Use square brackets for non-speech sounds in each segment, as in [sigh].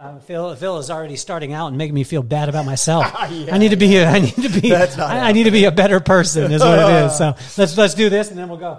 Uh, Phil, Phil is already starting out and making me feel bad about myself. [laughs] I need to be. A, I need to be. I, I need to be a better person. Is what it is. So let's let's do this and then we'll go.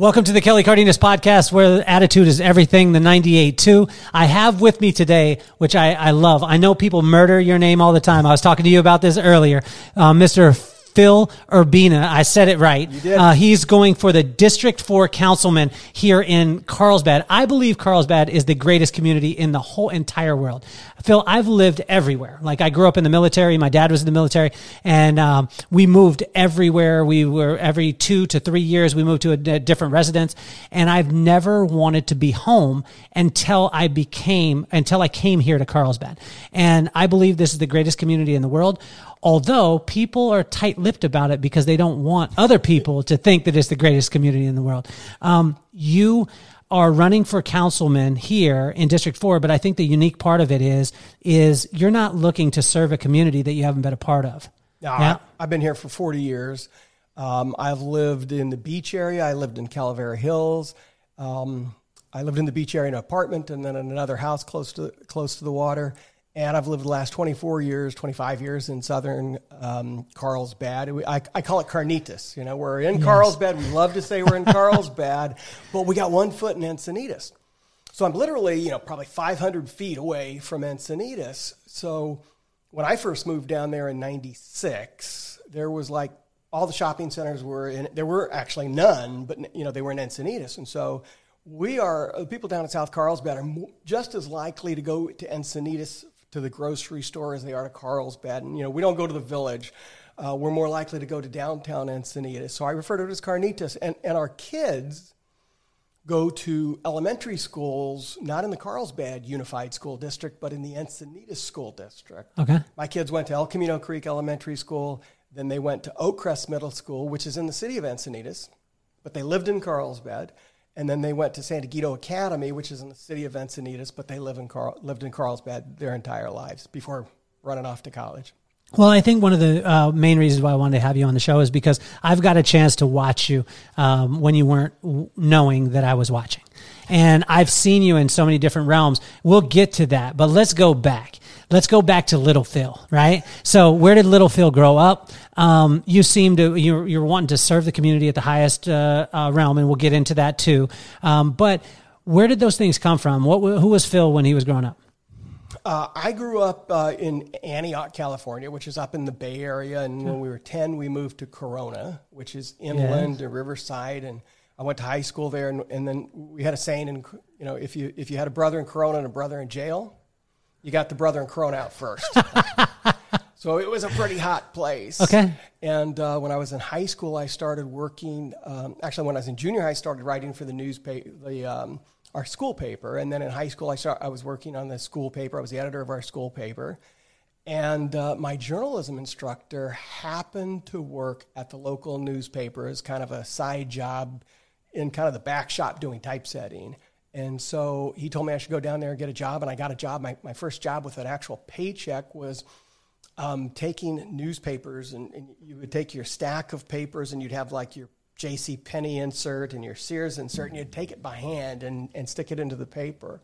Welcome to the Kelly Cardenas podcast, where attitude is everything. The 98.2. I have with me today, which I, I love. I know people murder your name all the time. I was talking to you about this earlier, uh, Mr. Phil Urbina. I said it right. did. Uh, he's going for the District 4 councilman here in Carlsbad. I believe Carlsbad is the greatest community in the whole entire world. Phil, I've lived everywhere. Like I grew up in the military. My dad was in the military and um, we moved everywhere. We were every two to three years, we moved to a, a different residence. And I've never wanted to be home until I became, until I came here to Carlsbad. And I believe this is the greatest community in the world although people are tight-lipped about it because they don't want other people to think that it's the greatest community in the world. Um, you are running for councilman here in District Four, but I think the unique part of it is is you're not looking to serve a community that you haven't been a part of. No, Yeah. I, have been here for 40 years. Um, I've lived in the beach area. I lived in Calavera Hills. Um, I lived in the beach area in an apartment and then in another house close to close to the water. And I've lived the last 24 years, 25 years in southern um, Carlsbad. I, I call it Carnitas. You know, we're in Carlsbad. We love to say we're in Carlsbad, [laughs] but we got one foot in Encinitas. So I'm literally, you know, probably 500 feet away from Encinitas. So when I first moved down there in 96, there was like all the shopping centers were in, there were actually none, but, you know, they were in Encinitas. And so we are, the people down in South Carlsbad are just as likely to go to Encinitas to the grocery store as they are to Carlsbad. And, you know, we don't go to the village. Uh, we're more likely to go to downtown Encinitas. So I refer to it as Carnitas. And, and our kids, go to elementary schools, not in the Carlsbad Unified School District, but in the Encinitas School District. Okay. My kids went to El Camino Creek Elementary School, then they went to Oak Crest Middle School, which is in the city of Encinitas, but they lived in Carlsbad. And then they went to San Dieguito Academy, which is in the city of Encinitas, but they live in Carl, lived in Carlsbad their entire lives before running off to college. Well, I think one of the uh, main reasons why I wanted to have you on the show is because I've got a chance to watch you um, when you weren't w- knowing that I was watching. And I've seen you in so many different realms. We'll get to that, but let's go back. Let's go back to Little Phil, right? So, where did Little Phil grow up? Um, you seem to you're, you're wanting to serve the community at the highest uh, uh, realm, and we'll get into that too. Um, but where did those things come from? What who was Phil when he was growing up? Uh, I grew up uh, in Antioch, California, which is up in the Bay Area. And when we were 10, we moved to Corona, which is inland to Riverside. And I went to high school there. And, and then we had a saying, and you know, if you, if you had a brother in Corona and a brother in jail, you got the brother in Corona out first. [laughs] so it was a pretty hot place. Okay. And uh, when I was in high school, I started working. Um, actually, when I was in junior high, I started writing for the newspaper, the um, our school paper. And then in high school, I start, I was working on the school paper. I was the editor of our school paper. And uh, my journalism instructor happened to work at the local newspaper as kind of a side job in kind of the back shop doing typesetting. And so he told me I should go down there and get a job, and I got a job. My, my first job with an actual paycheck was um, taking newspapers, and, and you would take your stack of papers, and you'd have like your J.C. Penney insert and your Sears insert, and you'd take it by hand and, and stick it into the paper.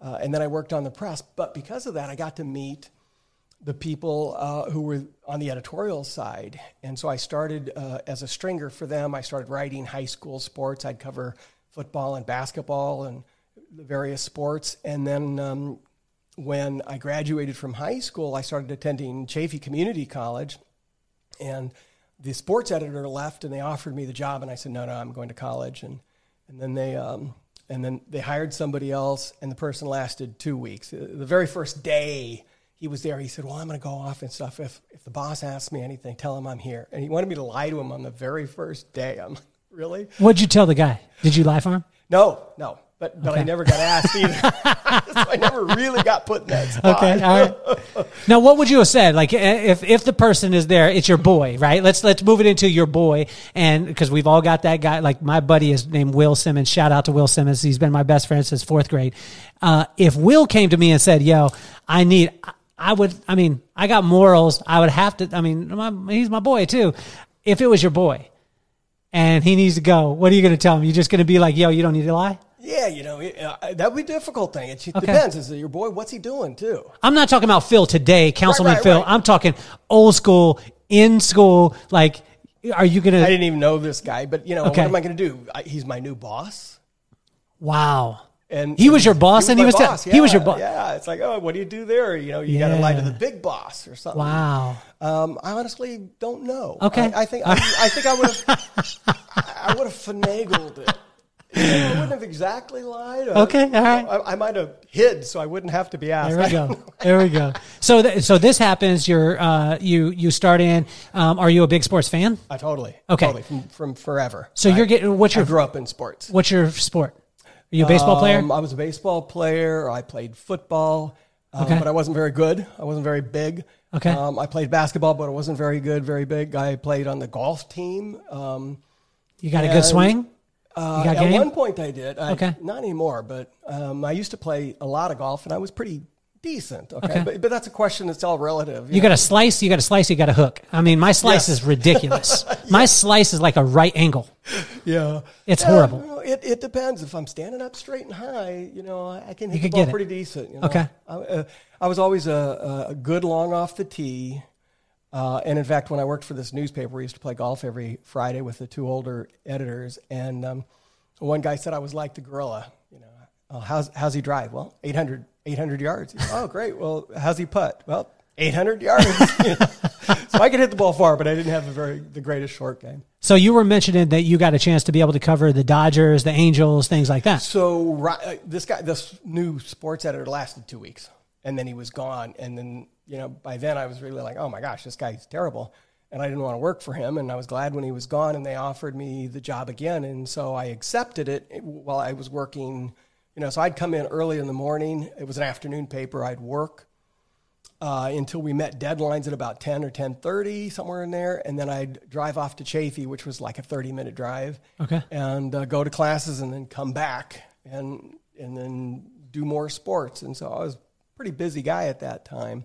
Uh, and then I worked on the press. But because of that, I got to meet the people uh, who were on the editorial side. And so I started uh, as a stringer for them. I started writing high school sports. I'd cover football and basketball and the various sports. And then um, when I graduated from high school, I started attending Chaffey Community College. And the sports editor left and they offered me the job. And I said, no, no, I'm going to college. And, and then they. Um, and then they hired somebody else, and the person lasted two weeks. Uh, The very first day he was there, he said, Well, I'm going to go off and stuff. If, if the boss asks me anything, tell him I'm here. And he wanted me to lie to him on the very first day. I'm like, Really? What'd you tell the guy? Did you lie for him? No, no. But, but I never got asked either. [laughs] [laughs] so I never really got put in that spot. Okay, all right. Now, what would you have said? Like, if if the person is there, it's your boy, right? Let's let's move it into your boy, and because we've all got that guy. Like my buddy is named Will Simmons. Shout out to Will Simmons. He's been my best friend since fourth grade. Uh, if Will came to me and said, "Yo, I need. I- I would. I mean, I got morals. I would have to. I mean, my, he's my boy too. If it was your boy, and he needs to go, what are you going to tell him? You're just going to be like, "Yo, you don't need to lie." Yeah, you know, uh, that would be a difficult thing. It Okay. depends. Is it your boy? What's he doing too? I'm not talking about Phil today, Councilman right, Phil. right. I'm talking old school, in school. Like, are you going to. I didn't even know this guy, but you know, Okay. what am I going to do? I, he's my new boss. Wow. And He was your boss and he was boss. he was your boss. Yeah, it's like, oh, what do you do there? You know, you got to lie to the big boss or something. Wow. Um, I honestly don't know. Okay. I, I think I, I think I would have [laughs] I would have finagled it. You know, I wouldn't have exactly lied. Uh, Okay, all right. I, I might have hid so I wouldn't have to be asked. There we go. [laughs] There we go. So, th- so this happens. You're, uh, you, you start in. Um, are you a big sports fan? I totally. Okay. Totally from, from forever. So I, you're getting what's your? I grew up in sports. what's your sport? Are you a baseball player? Um, I was a baseball player. I played football, um, Okay. but I wasn't very good. I wasn't very big. Okay. Um, I played basketball, but I wasn't very good, very big. I played on the golf team. Um, You got a good swing. Uh, You got at game? one point, I did. I, Okay. Not anymore, but um, I used to play a lot of golf, and I was pretty decent. Okay. Okay. But, but that's a question that's all relative. You got a slice. You got a slice. You got a hook. I mean, my slice Yes. is ridiculous. [laughs] My slice is like a right angle. yeah. It's Yeah, horrible. you know, it, it depends. If I'm standing up straight and high, you know, I can hit You the ball pretty decent. You know? Okay. I, uh, I was always a, a good long off the tee. Uh, and in fact, when I worked for this newspaper, we used to play golf every Friday with the two older editors. And um, one guy said I was like the gorilla. You know, oh, how's how's he drive? Well, 800, 800 yards. Said, oh, great. Well, how's he putt? Well, 800 yards. [laughs] You know? so I could hit the ball far, but I didn't have a very the greatest short game. So you were mentioning that you got a chance to be able to cover the Dodgers, the Angels, things like that. So uh, this guy, this new sports editor, lasted two weeks, and then he was gone. And then you know, by then I was really like, oh my gosh, this guy's terrible, and I didn't want to work for him. And I was glad when he was gone, and they offered me the job again, and so I accepted it while I was working. You know, so I'd come in early in the morning. It was an afternoon paper. I'd work uh, until we met deadlines at about 10 or 10.30 somewhere in there and then i'd drive off to Chaffey which was like a 30 minute drive Okay. and uh, go to classes and then come back and and then do more sports and so i was a pretty busy guy at that time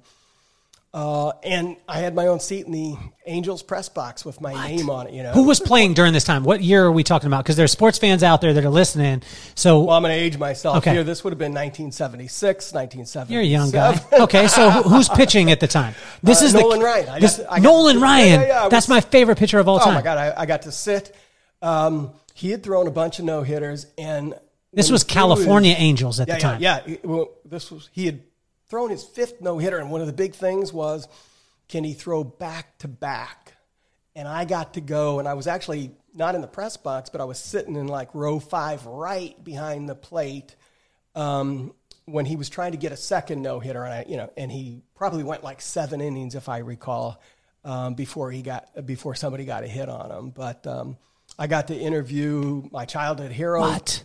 uh, and I had my own seat in the Angels press box with my name on it. You know, Who was playing during this time? What year are we talking about? Because there's sports fans out there that are listening. So well, I'm going to age myself Okay. here. This would have been 1976, 1977. you're a young guy. Okay, so who's pitching at the time? This Uh, is Nolan the, Ryan. I this- got- I got- Nolan Ryan. yeah, yeah, I That's my favorite pitcher of all time. Oh my god, I, I got to sit. Um, he had thrown a bunch of no hitters, and This was California his- Angels at yeah, the time. Yeah, yeah. Well, this was he had thrown his fifth no hitter, and one of the big things was, can he throw back to back? And I got to go, and I was actually not in the press box, but I was sitting in like row five, right behind the plate. Um, when he was trying to get a second no hitter, and I, you know, and he probably went like seven innings, if I recall, um, before he got before somebody got a hit on him. But um, I got to interview my childhood hero?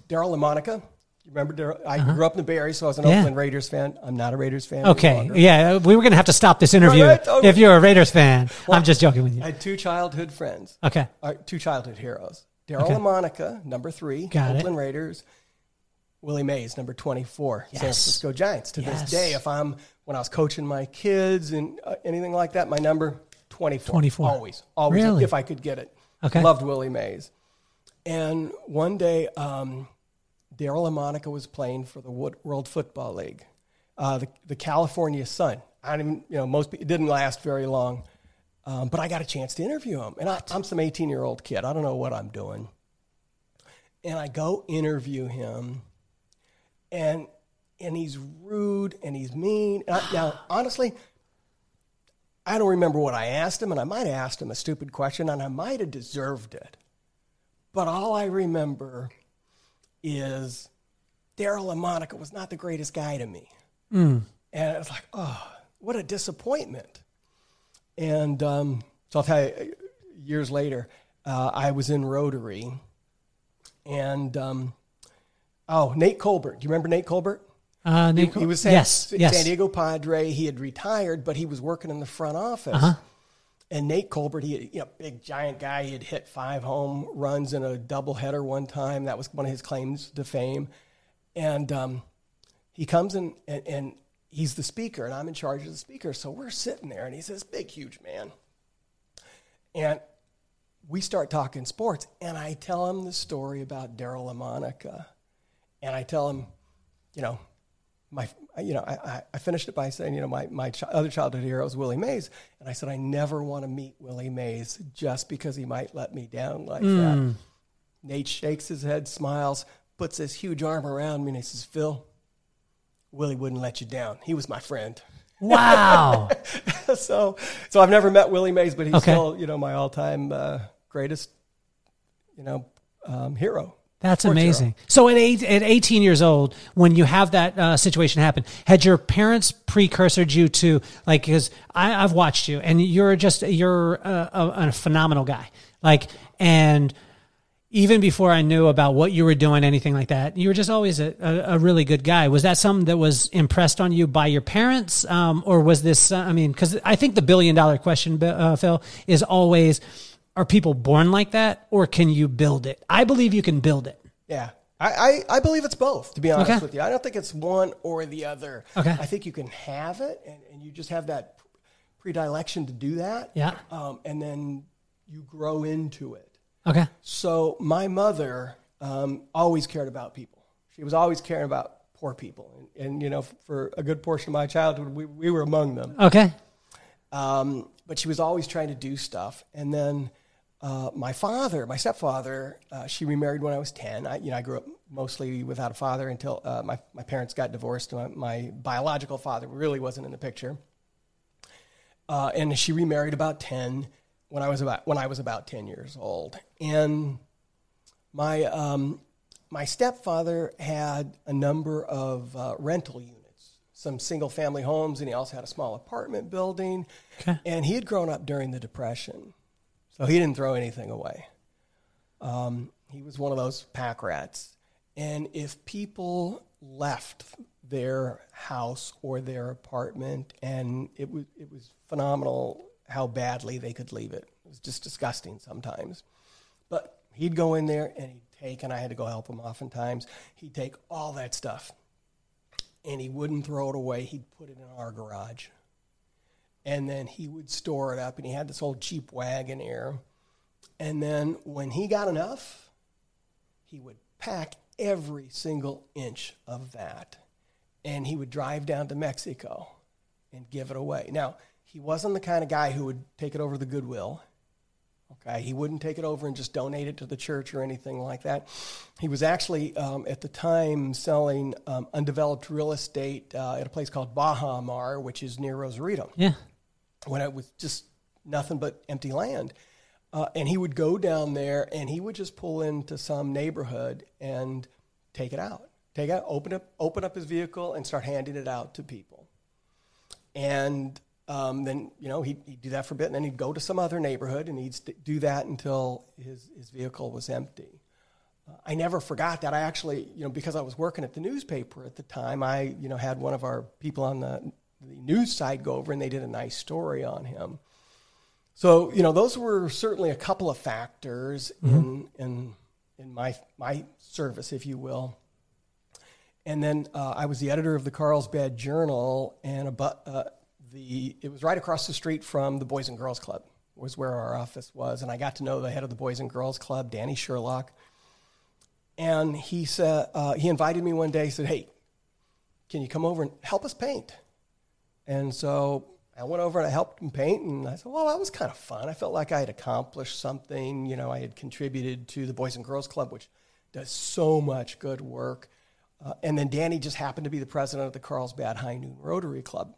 Daryle Lamonica. Remember? I grew up in the Bay Area, so I was an Yeah. Oakland Raiders fan. I'm not a Raiders fan. Okay, yeah, we were going to have to stop this interview Right, right, okay. if you're a Raiders fan. I'm just joking with you. I had two childhood friends. Okay. uh, two childhood heroes. Daryle Okay. Monica. number three, Got it. Oakland Raiders. Willie Mays, number 24, San Francisco Giants. To Yes. this day, if I'm, when I was coaching my kids and uh, anything like that, my number, 24. 24. Always. Always, Really? if I could get it. Okay. Loved Willie Mays. And one day, um, Daryle Lamonica was playing for the World Football League, uh, the, the California Sun. I don't even, you know, most it didn't last very long. Um, but I got a chance to interview him. And I, I'm some 18 year old kid. I don't know what I'm doing. And I go interview him, and and he's rude and he's mean. And I, now, [sighs] honestly, I don't remember what I asked him, and I might have asked him a stupid question, and I might have deserved it. But all I remember is Daryle Lamonica was not the greatest guy to me. And it's like, oh, what a disappointment. And um, so I'll tell you, years later, uh, I was in Rotary, and um, oh, Nate Colbert. Do you remember Nate Colbert? Uh, He, Nick- he was San, yes, yes. San Diego Padre. He had retired, but he was working in the front office. Uh-huh. And Nate Colbert, he you know, big giant guy. He had hit five home runs in a doubleheader one time. That was one of his claims to fame. And um, he comes in, and, and he's the speaker, and I'm in charge of the speaker. So we're sitting there, and he's this big, huge man. And we start talking sports, and I tell him the story about Daryle Lamonica. And I tell him, you know, my, you know, I, I finished it by saying, you know, my, my ch- other childhood hero is Willie Mays. And I said, I never want to meet Willie Mays just because he might let me down like mm. that. Nate shakes his head, smiles, puts his huge arm around me, and he says, Phil, Willie wouldn't let you down. He was my friend. Wow. [laughs] so, so I've never met Willie Mays, but he's okay. still, you know, my all-time uh, greatest, you know, um, hero. That's amazing. So at eight, at 18 years old, when you have that uh, situation happen, had your parents precursored you to like? Because I've watched you, and you're just you're a, a, a phenomenal guy. Like, and even before I knew about what you were doing, anything like that, you were just always a, a, a really good guy. Was that something that was impressed on you by your parents, um, or was this? Uh, I mean, because I think the billion dollar question, uh, Phil, is always are people born like that or can you build it? I believe you can build it. Yeah. I, I, I believe it's both, to be honest okay. with you. I don't think it's one or the other. Okay. I think you can have it and, and you just have that predilection to do that. Yeah. Um, and then you grow into it. Okay. So my mother um, always cared about people. She was always caring about poor people. And, and, you know, for a good portion of my childhood, we, we were among them. Okay. Um, but she was always trying to do stuff. And then uh, my father, my stepfather, uh, she remarried when I was 10. I, you know, I grew up mostly without a father until uh, my, my parents got divorced. My, my, biological father really wasn't in the picture. Uh, and she remarried about 10 when I was about, when I was about 10 years old. And my, um, my stepfather had a number of uh, rental units, some single family homes, and he also had a small apartment building. Okay. And he had grown up during the Depression. So he didn't throw anything away. Um, he was one of those pack rats. And if people left their house or their apartment, and it was, it was phenomenal how badly they could leave it. It was just disgusting sometimes. But he'd go in there and he'd take, and I had to go help him oftentimes, he'd take all that stuff and he wouldn't throw it away. He'd put it in our garage and then he would store it up and he had this old Jeep Wagoneer and then when he got enough he would pack every single inch of that and he would drive down to mexico and give it away. Now he wasn't the kind of guy who would take it over the goodwill okay? He wouldn't take it over and just donate it to the church or anything like that. He was actually um, at the time selling um, undeveloped real estate uh, at a place called baja mar which is near rosarito. Yeah when it was just nothing but empty land. Uh, and he would go down there and he would just pull into some neighborhood and take it out. Take it, open up, open up his vehicle and start handing it out to people. And um, then, you know, he'd, he'd, do that for a bit and then he'd go to some other neighborhood and he'd st- do that until his, his vehicle was empty. Uh, I never forgot that. I actually, you know, because I was working at the newspaper at the time, I, you know, had one of our people on the the news side go over and they did a nice story on him. So, you know, those were certainly a couple of factors mm-hmm. in, in, in my, my service, if you will. And then uh, I was the editor of the Carlsbad Journal, and about, uh, the, it was right across the street from the Boys and Girls Club, was where our office was. And I got to know the head of the Boys and Girls Club, Danny Sherlock. And he said, uh, he invited me one day, he said, Hey, can you come over and help us paint? And so I went over and I helped him paint, and I said, well, that was kind of fun. I felt like I had accomplished something. You know, I had contributed to the Boys and Girls Club, which does so much good work. Uh, and then Danny just happened to be the president of the Carlsbad High Noon Rotary Club.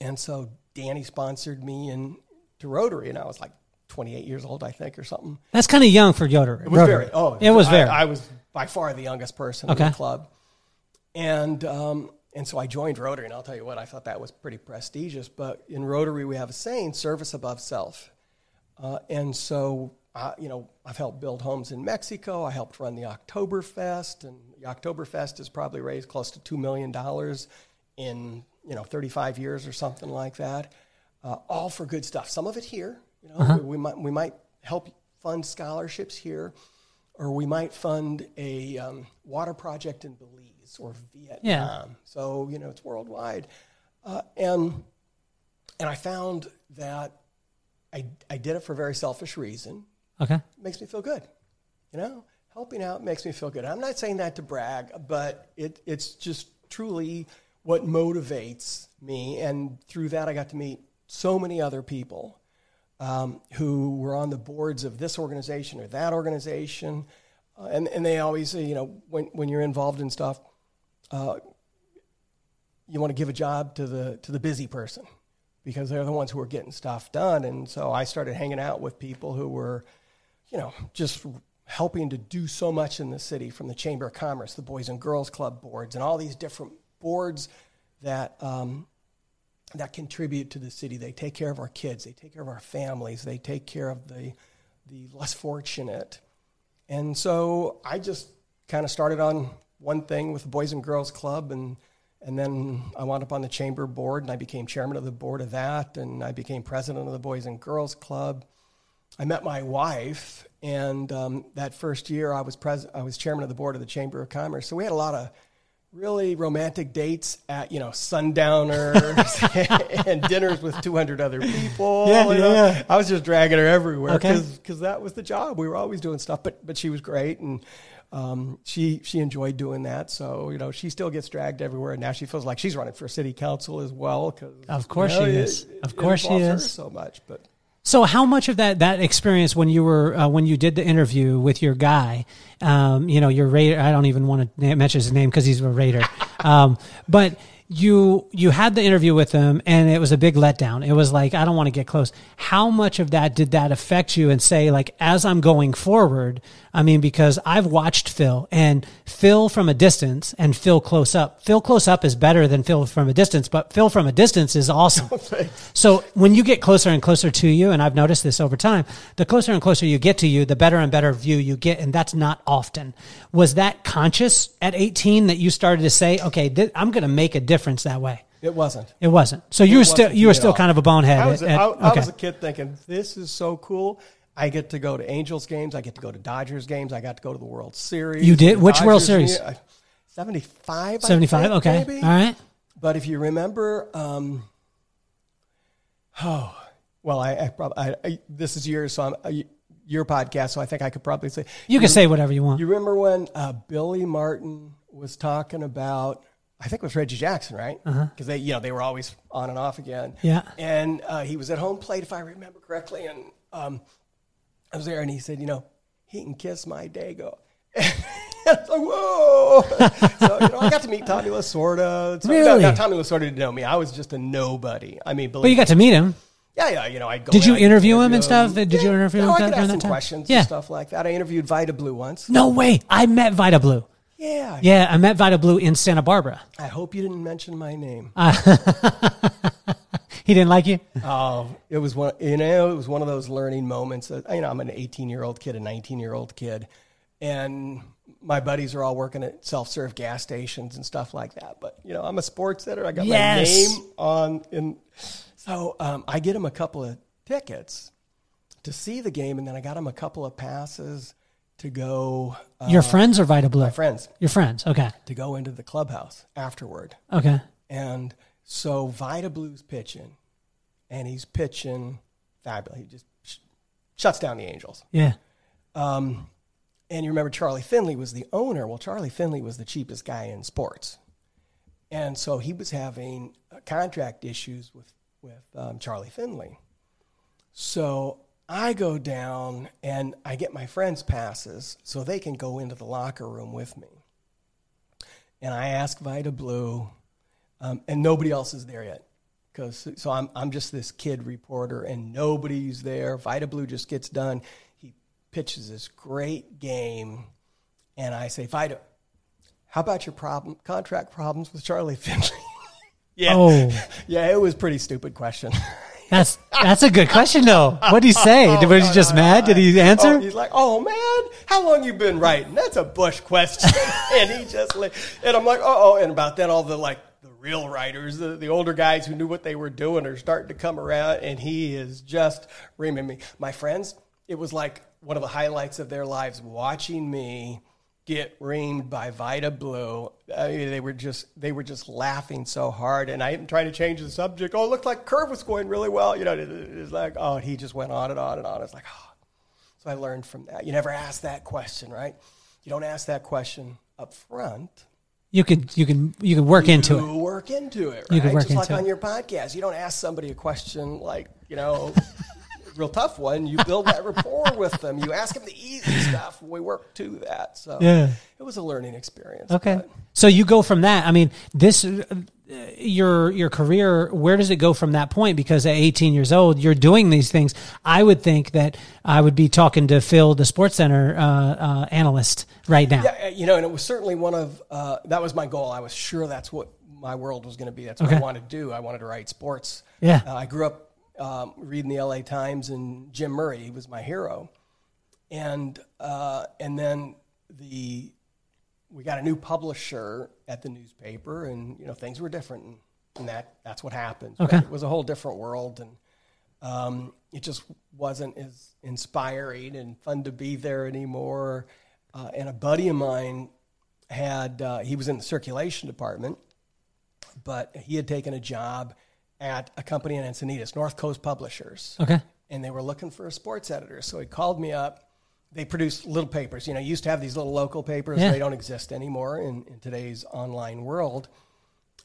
And so Danny sponsored me into Rotary, and I was like 28 years old, I think, or something. That's kind of young for Rotary. It was Rotary. very. Oh, it was very. I, I, was by far the youngest person okay. in the club, and um, and so I joined Rotary, and I'll tell you what, I thought that was pretty prestigious. But in Rotary, we have a saying, service above self. Uh, and so, uh, you know, I've helped build homes in Mexico. I helped run the Oktoberfest, and the Oktoberfest has probably raised close to $2 million in, you know, 35 years or something like that. Uh, all for good stuff. Some of it here, you know, uh-huh. we, we, might, we might help fund scholarships here, or we might fund a um, water project in Belize Chinese or Vietnam. So you know it's worldwide, uh, and and I found that I I did it for a very selfish reason. Okay. It makes me feel good, you know. Helping out makes me feel good. I'm not saying that to brag, but it it's just truly what motivates me, and through that I got to meet so many other people um, who were on the boards of this organization or that organization. Uh, and, and they always say, you know, when, when you're involved in stuff, uh, you want to give a job to the, to the busy person because they're the ones who are getting stuff done. And so I started hanging out with people who were, you know, just helping to do so much in the city from the Chamber of Commerce, the Boys and Girls Club boards, and all these different boards that um, that contribute to the city. They take care of our kids, they take care of our families, they take care of the the less fortunate. And so I just kind of started on one thing with the Boys and Girls Club and and then I wound up on the chamber board and I became chairman of the board of that and I became president of the Boys and Girls Club. I met my wife and um, that first year I was pres- I was chairman of the board of the Chamber of Commerce. So we had a lot of really romantic dates at you know sundowners [laughs] and dinners with 200 other people Yeah, you know. yeah. i was just dragging her everywhere Okay. because that was the job we were always doing stuff but but she was great and um, she she enjoyed doing that so you know she still gets dragged everywhere and now she feels like she's running for city council as well because Of course she is. Of course she is. so much but So, how much of that that experience when you were uh, when you did the interview with your guy, um, you know, your raider? I don't even want to mention his name because he's a raider, um, but you you had the interview with him and it was a big letdown. It was like I don't want to get close. How much of that did that affect you and say like as I'm going forward? I mean, because I've watched Phil and Phil from a distance and Phil close up. Phil close up is better than Phil from a distance, but Phil from a distance is awesome. [laughs] So when you get closer and closer to you, and I've noticed this over time, the closer and closer you get to you, the better and better view you get, and that's not often. Was that conscious at 18 that you started to say, okay, th- I'm going to make a difference that way? it wasn't It wasn't. So you were still you were still all. kind of a bonehead. I was, at- at- I, I okay. was a kid thinking, this is so cool. I get to go to Angels games. I get to go to Dodgers games. I got to go to the World Series. You did? Which World Series? Seventy five. Seventy five. Okay. maybe. All right. But if you remember, um, oh, well, I, I probably, I, I, this is yours, so I'm, uh, your podcast, so I think I could probably say. You can say whatever you want. You remember when uh, Billy Martin was talking about? I think it was Reggie Jackson, right? Because they, you know, they were always on and off again. Uh-huh. Yeah. And uh, he was at home plate, if I remember correctly, and um, I was there, and he said, you know, he can kiss my dago. [laughs] I was like, whoa! [laughs] so you know, I got to meet Tommy Lasorda. So, no, Really? no, Tommy Lasorda didn't know me. I was just a nobody. I mean, But you got to meet him. yeah, yeah, you know, go. Did you I'd interview him and stuff? Did you interview no, him I could ask him questions Yeah. and stuff like that. I interviewed Vida Blue once. No way. I met Vida Blue. Yeah. Yeah, I met Vida Blue in Santa Barbara. I hope you didn't mention my name. [laughs] He didn't like you? Oh, it was one. You know, it was one of those learning moments. That, you know, I'm an 18 year old kid, a 19 year old kid, and my buddies are all working at self serve gas stations and stuff like that. But you know, I'm a sports center. I got Yes. my name on, in. So um, I get him a couple of tickets to see the game, and then I got him a couple of passes to go. Uh, Your friends or Vida Blue? my friends Your friends. Okay. to go into the clubhouse afterward. Okay. And so Vida Blue's pitching, and he's pitching fabulous. He just sh- shuts down the Angels. Yeah. Um, and you remember Charlie Finley was the owner. Well, Charlie Finley was the cheapest guy in sports, and so he was having uh, contract issues with with um, Charlie Finley. So I go down and I get my friends passes so they can go into the locker room with me. And I ask Vida Blue, um, and nobody else is there yet. Cause, so I'm, I'm just this kid reporter, and nobody's there. Vida Blue just gets done. He pitches this great game, and I say, Vida, how about your problem, contract problems with Charlie Finley? [laughs] yeah, Oh, [laughs] yeah, it was a pretty stupid question. [laughs] that's that's a good question though. What did he say? [laughs] Oh, was he just mad? Did he answer? Oh, he's like, "Oh man, how long you been writing? That's a Bush question." [laughs] and he just, and I'm like, "Oh, oh." And about then, all the like the real writers, the, the older guys who knew what they were doing, are starting to come around, and he is just reaming me. My friends, it was like one of the highlights of their lives watching me get reamed by Vida Blue. I mean, they were just they were just laughing so hard, and I'm trying to change the subject. Oh, it looked like Curve was going really well. You know, it's like oh, he just went on and on and on. It's like oh. So I learned from that. You never ask that question, right? You don't ask that question up front. You could you can you can work into it. work into it, right? You can work Just like into on your podcast, you don't ask somebody a question like you know. [laughs] Real tough one. You build that rapport with them. You ask them the easy stuff. We work to that. So Yeah. it was a learning experience. Okay. but- So you go from that. I mean, this uh, your your career. Where does it go from that point? Because at 18 years old, you're doing these things. I would think that I would be talking to Phil, the Sports Center uh, uh, analyst, right now. Yeah, you know, and it was certainly one of uh, that was my goal. I was sure that's what my world was going to be. That's what I wanted to do. I wanted to write sports. Yeah. Uh, I grew up um, reading the L.A. Times, and Jim Murray he was my hero. And uh, and then the we got a new publisher at the newspaper, and you know things were different, and, and that that's what happened. Okay. It was a whole different world, and um, it just wasn't as inspiring and fun to be there anymore. Uh, and a buddy of mine had uh, he was in the circulation department, but he had taken a job at a company in Encinitas, North Coast Publishers Okay. and they were looking for a sports editor. So he called me up. They produced little papers. You know, used to have these little local papers. Yeah. They don't exist anymore in, in today's online world.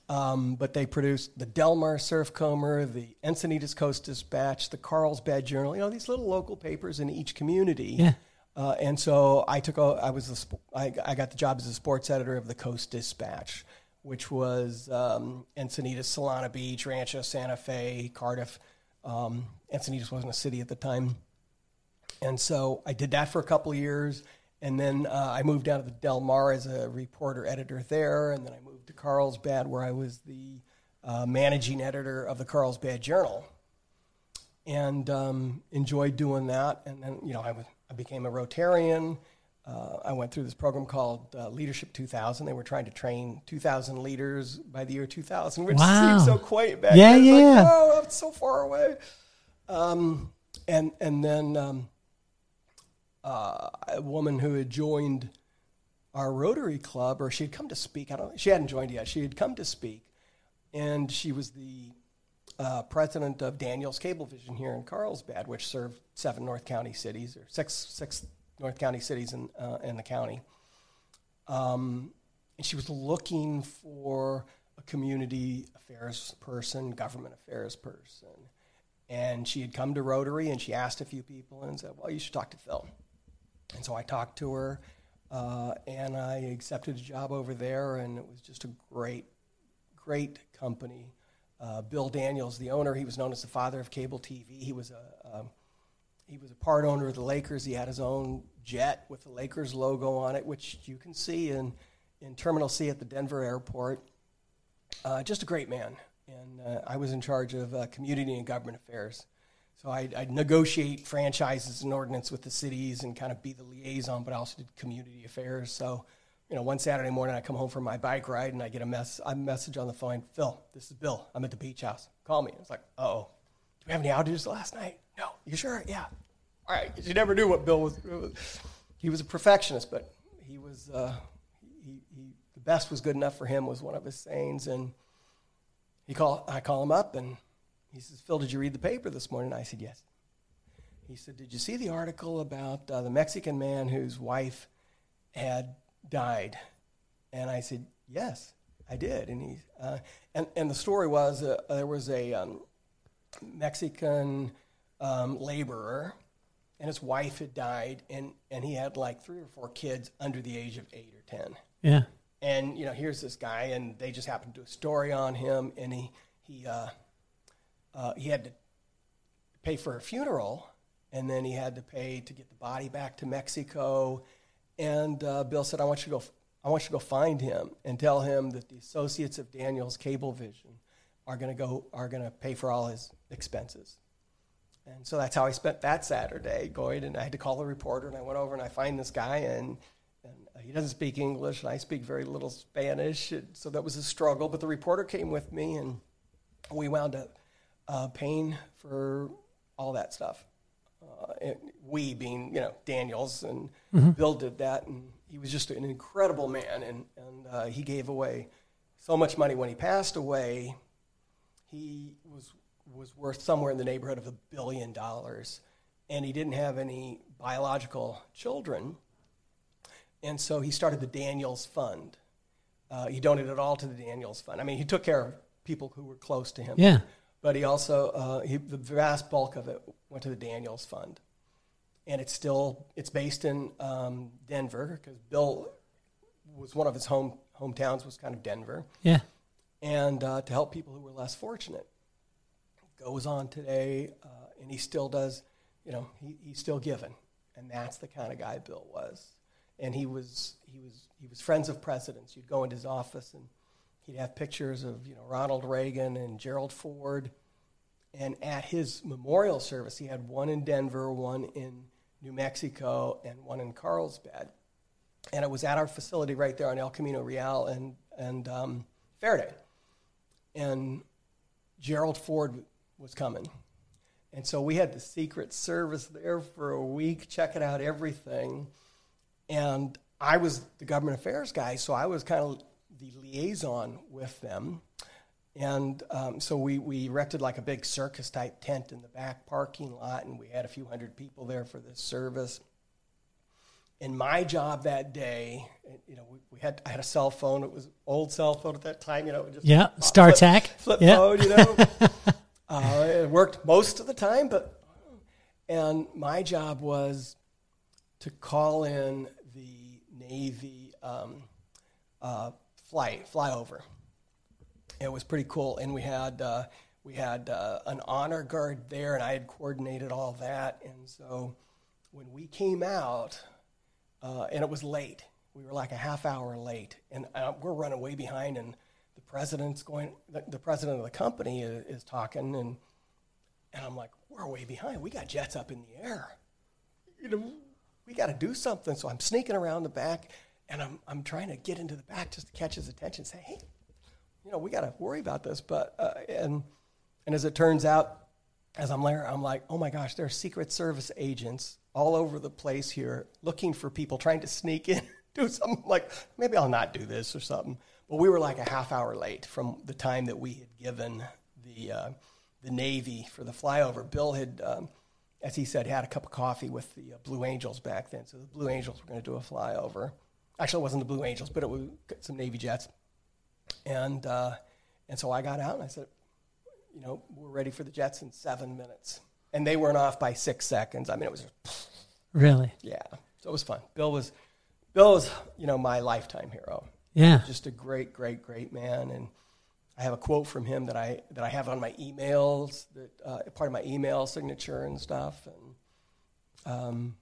Um, but they produced the Del Mar Surfcomber, the Encinitas Coast Dispatch, the Carlsbad Journal. You know, these little local papers in each community. Yeah. Uh, and so I took. A, I was. The, I, I got the job as a sports editor of the Coast Dispatch, which was um, Encinitas, Solana Beach, Rancho Santa Fe, Cardiff. Um, Encinitas wasn't a city at the time, and so I did that for a couple of years, and then uh, I moved down to Del Mar as a reporter editor there, and then I moved to Carlsbad where I was the uh, managing editor of the Carlsbad Journal and um, enjoyed doing that. And then, you know, I, was, I became a Rotarian. Uh, I went through this program called uh, Leadership 2000. They were trying to train 2,000 leaders by the year 2000, which Wow. seems so quaint back Yeah, then. It's yeah. Like, oh, that's so far away. Um, and and then um, uh, a woman who had joined our Rotary Club, or she had come to speak. I don't. She hadn't joined yet. She had come to speak, and she was the uh, president of Daniels Cablevision here in Carlsbad, which served seven North County cities or six six North County cities in uh, in the county. Um, and she was looking for a community affairs person, government affairs person. And she had come to Rotary and she asked a few people and said, Well, you should talk to Phil. And so I talked to her uh, and I accepted a job over there, and it was just a great, great company. Uh, Bill Daniels, the owner, he was known as the father of cable TV. He was a um, he was a part owner of the Lakers. He had his own jet with the Lakers logo on it, which you can see in, in Terminal C at the Denver airport. Uh, just a great man. And uh, I was in charge of uh, community and government affairs. So I'd, I'd negotiate franchises and ordinance with the cities and kind of be the liaison, but I also did community affairs. So, you know, one Saturday morning I come home from my bike ride and I get a, mess, a message on the phone Phil, this is Bill. I'm at the beach house. Call me. It's like, oh, do we have any outages last night? No. You sure? Yeah. All right. you never knew what Bill was. He was a perfectionist, but he was, uh, he, he, the best was good enough for him was one of his sayings. And he call, I call him up and he says, Phil, did you read the paper this morning? I said, yes. He said, did you see the article about uh, the Mexican man whose wife had died? And I said, yes, I did. And, he, uh, and, and the story was uh, there was a um, Mexican um, laborer and his wife had died and, and he had like three or four kids under the age of eight or 10 Yeah. and you know here's this guy and they just happened to do a story on him and he he uh, uh, he had to pay for a funeral and then he had to pay to get the body back to Mexico. And uh, Bill said I want you to go I want you to go find him and tell him that the associates of Daniel's Cablevision are going to go are going to pay for all his expenses and so that's how I spent that Saturday going. And I had to call the reporter, and I went over and I find this guy, and, and he doesn't speak English, and I speak very little Spanish. And so that was a struggle. But the reporter came with me, and we wound up uh, paying for all that stuff. Uh, and we being, you know, Daniels, and Bill did that, and he was just an incredible man, and and uh, he gave away so much money. When he passed away, he was was worth somewhere in the neighborhood of a billion dollars, and he didn't have any biological children, and so he started the Daniels Fund. Uh, he donated it all to the Daniels Fund. I mean, he took care of people who were close to him. Yeah. But he also uh, he, the vast bulk of it went to the Daniels Fund, and it's still it's based in um, Denver because Bill was one of his home hometowns was kind of Denver, Yeah. and uh, to help people who were less fortunate. Goes on today, uh, and he still does. You know, he, he's still giving, and that's the kind of guy Bill was. And he was he was he was friends of presidents. You'd go into his office, and he'd have pictures of you know Ronald Reagan and Gerald Ford. And at his memorial service, he had one in Denver, one in New Mexico, and one in Carlsbad. And it was at our facility right there on El Camino Real and and um, Faraday. And Gerald Ford was coming. And so we had the Secret Service there for a week, checking out everything. And I was the government affairs guy, so I was kind of the liaison with them. And um, so we, we erected like a big circus type tent in the back parking lot, and we had a few hundred people there for this service. And my job that day, you know, we, we had I had a cell phone. It was old cell phone at that time, you know. Just Yeah. flip- StarTAC. flip Yeah. phone, you know. [laughs] uh, it worked most of the time, but and my job was to call in the Navy um, uh, flight flyover. It was pretty cool, and we had uh, we had uh, an honor guard there, and I had coordinated all that. And so when we came out, uh, and it was late, we were like a half hour late, and uh, we're running way behind, and president's going, the, the president of the company is, is talking, and and I'm like, we're way behind. We got jets up in the air. You know, we got to do something. So I'm sneaking around the back, and I'm I'm trying to get into the back just to catch his attention. Say, hey, you know, we got to worry about this. But uh, and and as it turns out, as I'm there, I'm like, oh my gosh, there are Secret Service agents all over the place here looking for people trying to sneak in, [laughs] do something like maybe I'll not do this or something. But we were like a half hour late from the time that we had given the uh, the Navy for the flyover. Bill had, um, as he said, had a cup of coffee with the uh, Blue Angels back then. So the Blue Angels were going to do a flyover. Actually, it wasn't the Blue Angels, but it was some Navy jets. And uh, and so I got out and I said, you know, we're ready for the jets in seven minutes. And they weren't off by six seconds. I mean, it was, Really? yeah. So it was fun. Bill was, Bill was, you know, my lifetime hero. Yeah. Just a great, great, great man. And I have a quote from him that I that I have on my emails, that uh, part of my email signature and stuff. And um,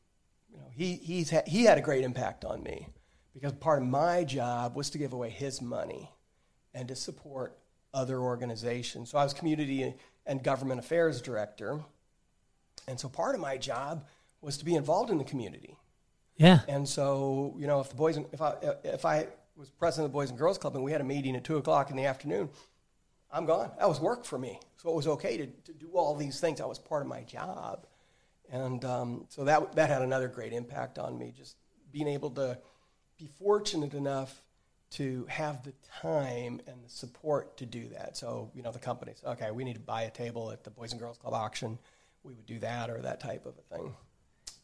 you know, he he's ha- he had a great impact on me because part of my job was to give away his money and to support other organizations. So I was community and government affairs director, and so part of my job was to be involved in the community. Yeah. And so, you know, if the boys, and, if I if I was president of the Boys and Girls Club and we had a meeting at two o'clock in the afternoon, I'm gone. That was work for me. So it was okay to, to do all these things. That was part of my job, and um, so that that had another great impact on me. Just being able to be fortunate enough to have the time and the support to do that. So you know, the company said, okay, we need to buy a table at the Boys and Girls Club auction. We would do that or that type of a thing.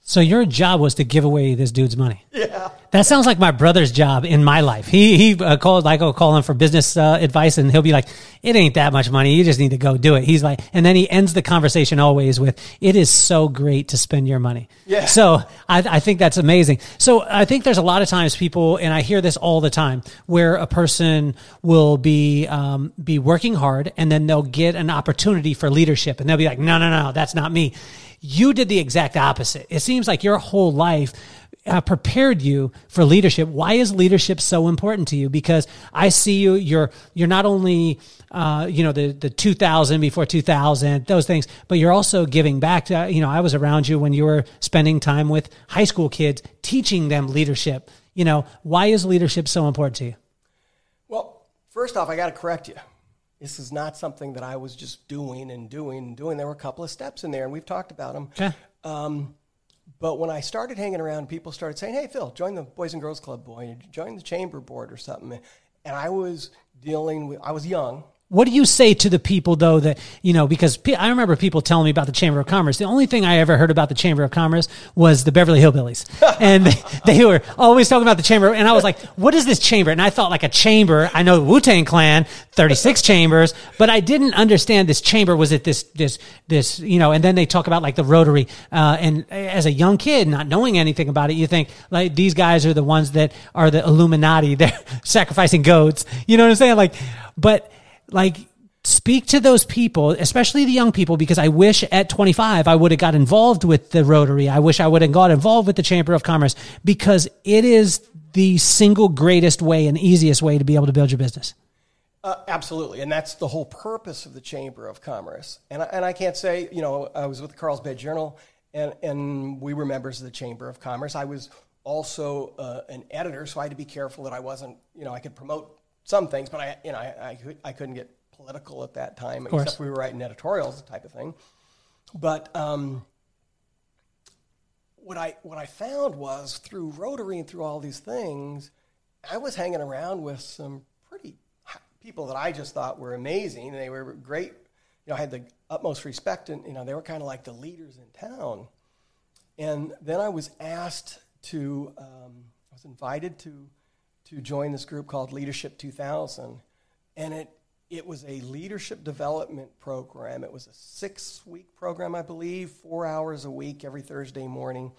So your job was to give away this dude's money. Yeah. That sounds like my brother's job in my life. He he uh, called like I'll call him for business uh, advice, and he'll be like, "It ain't that much money. You just need to go do it." He's like, and then he ends the conversation always with, "It is so great to spend your money." Yeah. So I, I think that's amazing. So I think there's a lot of times people, and I hear this all the time, where a person will be um, be working hard, and then they'll get an opportunity for leadership, and they'll be like, "No, no, no, that's not me." You did the exact opposite. It seems like your whole life uh, prepared you for leadership. Why is leadership so important to you? Because I see you. You're you're not only uh, you know the the 2000 before 2000 those things, but you're also giving back. To, you know, I was around you when you were spending time with high school kids, teaching them leadership. You know, why is leadership so important to you? Well, first off, I got to correct you. This is not something that I was just doing and doing and doing. There were a couple of steps in there, and we've talked about them. Okay. Um, But when I started hanging around, people started saying, "Hey, Phil, join the Boys and Girls Club, boy, join the chamber board or something." And I was dealing with, I was young, what do you say to the people though that you know because I remember people telling me about the Chamber of Commerce. The only thing I ever heard about the Chamber of Commerce was the Beverly Hillbillies, [laughs] and they, they, were always talking about the chamber. And I was like, "What is this chamber?" And I thought like a chamber. I know Wu Tang Clan, thirty six chambers, but I didn't understand this chamber. Was it this this this you know? And then they talk about like the Rotary. Uh, and as a young kid, not knowing anything about it, you think like these guys are the ones that are the Illuminati. [laughs] They're sacrificing goats. You know what I'm saying? Like, but like speak to those people, especially the young people, because I wish at 25 I would have got involved with the Rotary. I wish I would have got involved with the Chamber of Commerce because it is the single greatest way and easiest way to be able to build your business. Uh, absolutely, and that's the whole purpose of the Chamber of Commerce. And I, and I can't say, you know, I was with the Carlsbad Journal, and and we were members of the Chamber of Commerce. I was also uh, an editor, so I had to be careful that I wasn't, you know, I could promote some things, but I, you know, I, I, I couldn't get political at that time, except we were writing editorials, type of thing. But um, what I what I found was through Rotary and through all these things, I was hanging around with some pretty people that I just thought were amazing. They were great. You know, I had the utmost respect, and you know, they were kind of like the leaders in town. And then I was asked to, um, I was invited to to join this group called Leadership 2000. And it, it was a leadership development program. It was a six week program, I believe, four hours a week every Thursday morning.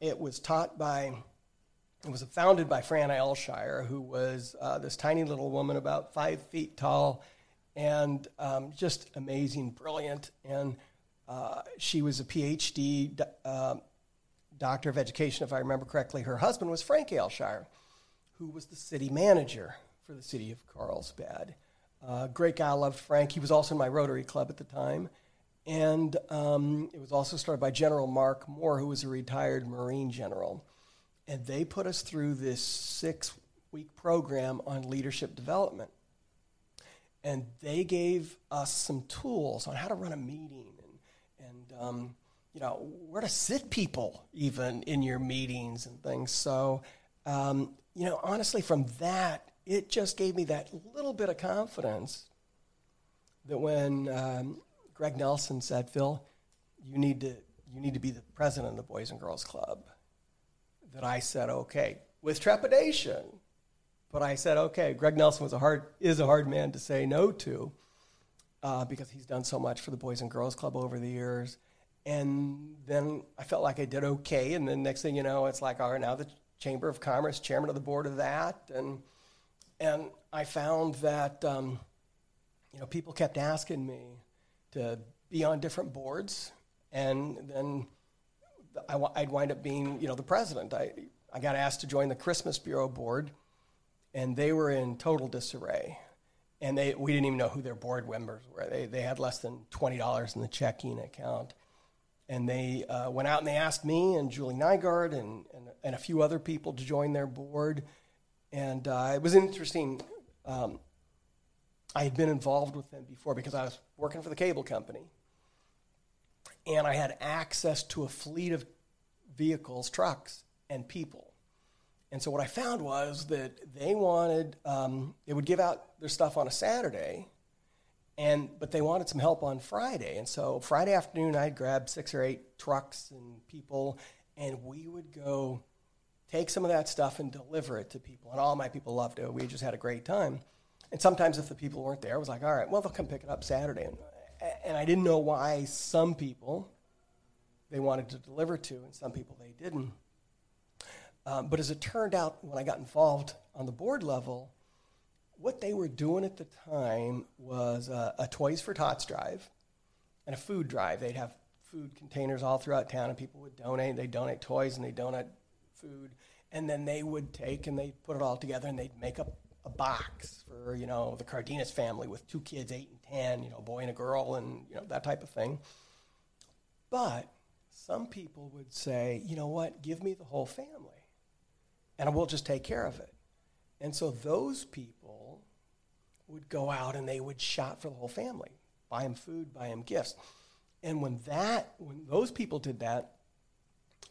It was taught by, it was founded by Fran Aleshire, who was uh, this tiny little woman, about five feet tall, and um, just amazing, brilliant. And uh, she was a PhD uh, doctor of education, if I remember correctly. Her husband was Frank Aleshire who was the city manager for the city of Carlsbad. Uh, great guy, I loved Frank. He was also in my Rotary Club at the time. And um, it was also started by General Mark Moore, who was a retired Marine general. And they put us through this six week program on leadership development. And they gave us some tools on how to run a meeting and, and um, you know, where to sit people even in your meetings and things. So um, you know, honestly, from that, it just gave me that little bit of confidence that when um, Greg Nelson said, Phil, you need to you need to be the president of the Boys and Girls Club, that I said, okay, with trepidation. But I said, okay, Greg Nelson was a hard is a hard man to say no to, uh, because he's done so much for the Boys and Girls Club over the years. And then I felt like I did okay. And then next thing you know, it's like, all right, now the Chamber of Commerce, chairman of the board of that, and and I found that um, you know people kept asking me to be on different boards, and then I, would wind up being you know the president. I I got asked to join the Christmas Bureau board, and they were in total disarray, and they we didn't even know who their board members were. They they had less than twenty dollars in the checking account and they uh, went out and they asked me and Julie Nygaard and, and, and, a few other people to join their board. And uh, it was interesting. Um, I had been involved with them before because I was working for the cable company. And I had access to a fleet of vehicles, trucks, and people. And so what I found was that they wanted, um, they would give out their stuff on a Saturday and but they wanted some help on Friday, and so Friday afternoon I'd grab six or eight trucks and people, and we would go take some of that stuff and deliver it to people. And all my people loved it. We just had a great time. And sometimes if the people weren't there, I was like, all right, well they'll come pick it up Saturday. And, and I didn't know why some people they wanted to deliver to, and some people they didn't. Um, but as it turned out, when I got involved on the board level, what they were doing at the time was uh, a, a Toys for Tots drive and a food drive. They'd have food containers all throughout town, and people would donate. They donate toys and they donate food, and then they would take and they put it all together and they'd make up a box for you know the Cardenas family with two kids, eight and ten, you know, boy and a girl, and you know that type of thing. But some people would say, you know what, give me the whole family, and we'll just take care of it. And so those people would go out and they would shop for the whole family, buy them food, buy them gifts. And when that, when those people did that,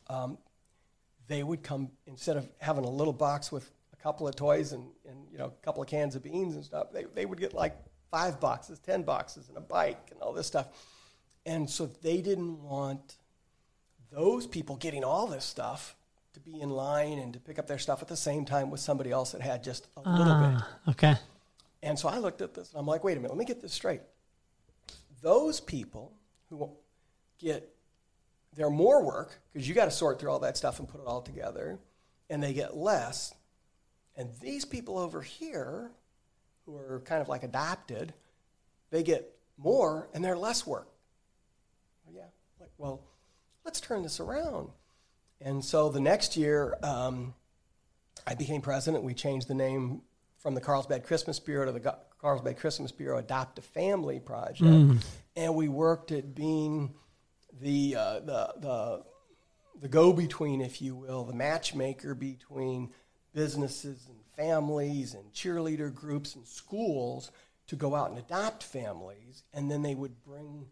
um, they would come instead of having a little box with a couple of toys and, and you know a couple of cans of beans and stuff. They they would get like five boxes, ten boxes, and a bike and all this stuff. And so they didn't want those people getting all this stuff to be in line and to pick up their stuff at the same time with somebody else that had just a little bit. Ah, okay. And so I looked at this and I'm like, wait a minute, let me get this straight. Those people who get their more work, because you got to sort through all that stuff and put it all together, and they get less. And these people over here, who are kind of like adopted, they get more and they're less work. Yeah, like, well, let's turn this around. And so the next year, um, I became president. We changed the name from the Carlsbad Christmas Bureau to the Carlsbad Christmas Bureau Adopt a Family Project. And we worked at being the, uh, the, the, the go between, if you will, the matchmaker between businesses and families and cheerleader groups and schools to go out and adopt families. And then they would bring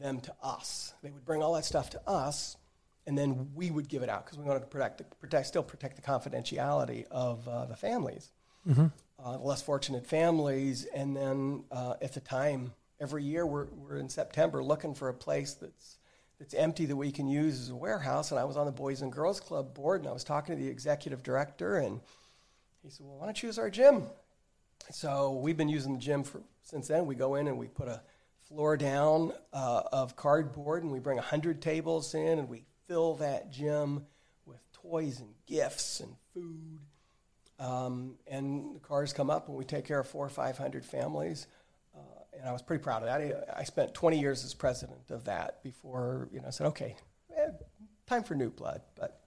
them to us. They would bring all that stuff to us, and then we would give it out because we wanted to protect, the, protect, still protect the confidentiality of uh, the families, uh, less fortunate families. And then uh, at the time, every year we're, we're in September looking for a place that's that's empty that we can use as a warehouse. And I was on the Boys and Girls Club board, and I was talking to the executive director, and he said, "Well, why don't you use our gym?" So we've been using the gym for since then. We go in and we put a floor down uh, of cardboard, and we bring hundred tables in, and we fill that gym with toys and gifts and food. Um, and the cars come up, and we take care of four or five hundred families. Uh, and I was pretty proud of that. I, I spent 20 years as president of that before you know I said, okay, eh, time for new blood. But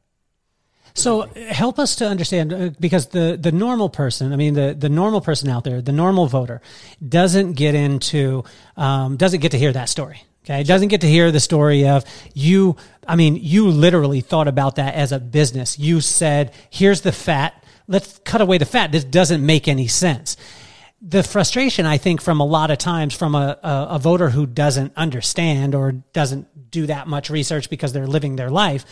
So help us to understand uh, because the the normal person, I mean the the normal person out there, the normal voter, doesn't get into um, doesn't get to hear that story. Okay, doesn't get to hear the story of you. I mean, you literally thought about that as a business. You said, "Here's the fat. Let's cut away the fat. This doesn't make any sense." the frustration I think from a lot of times from a, a, a, voter who doesn't understand or doesn't do that much research because they're living their life,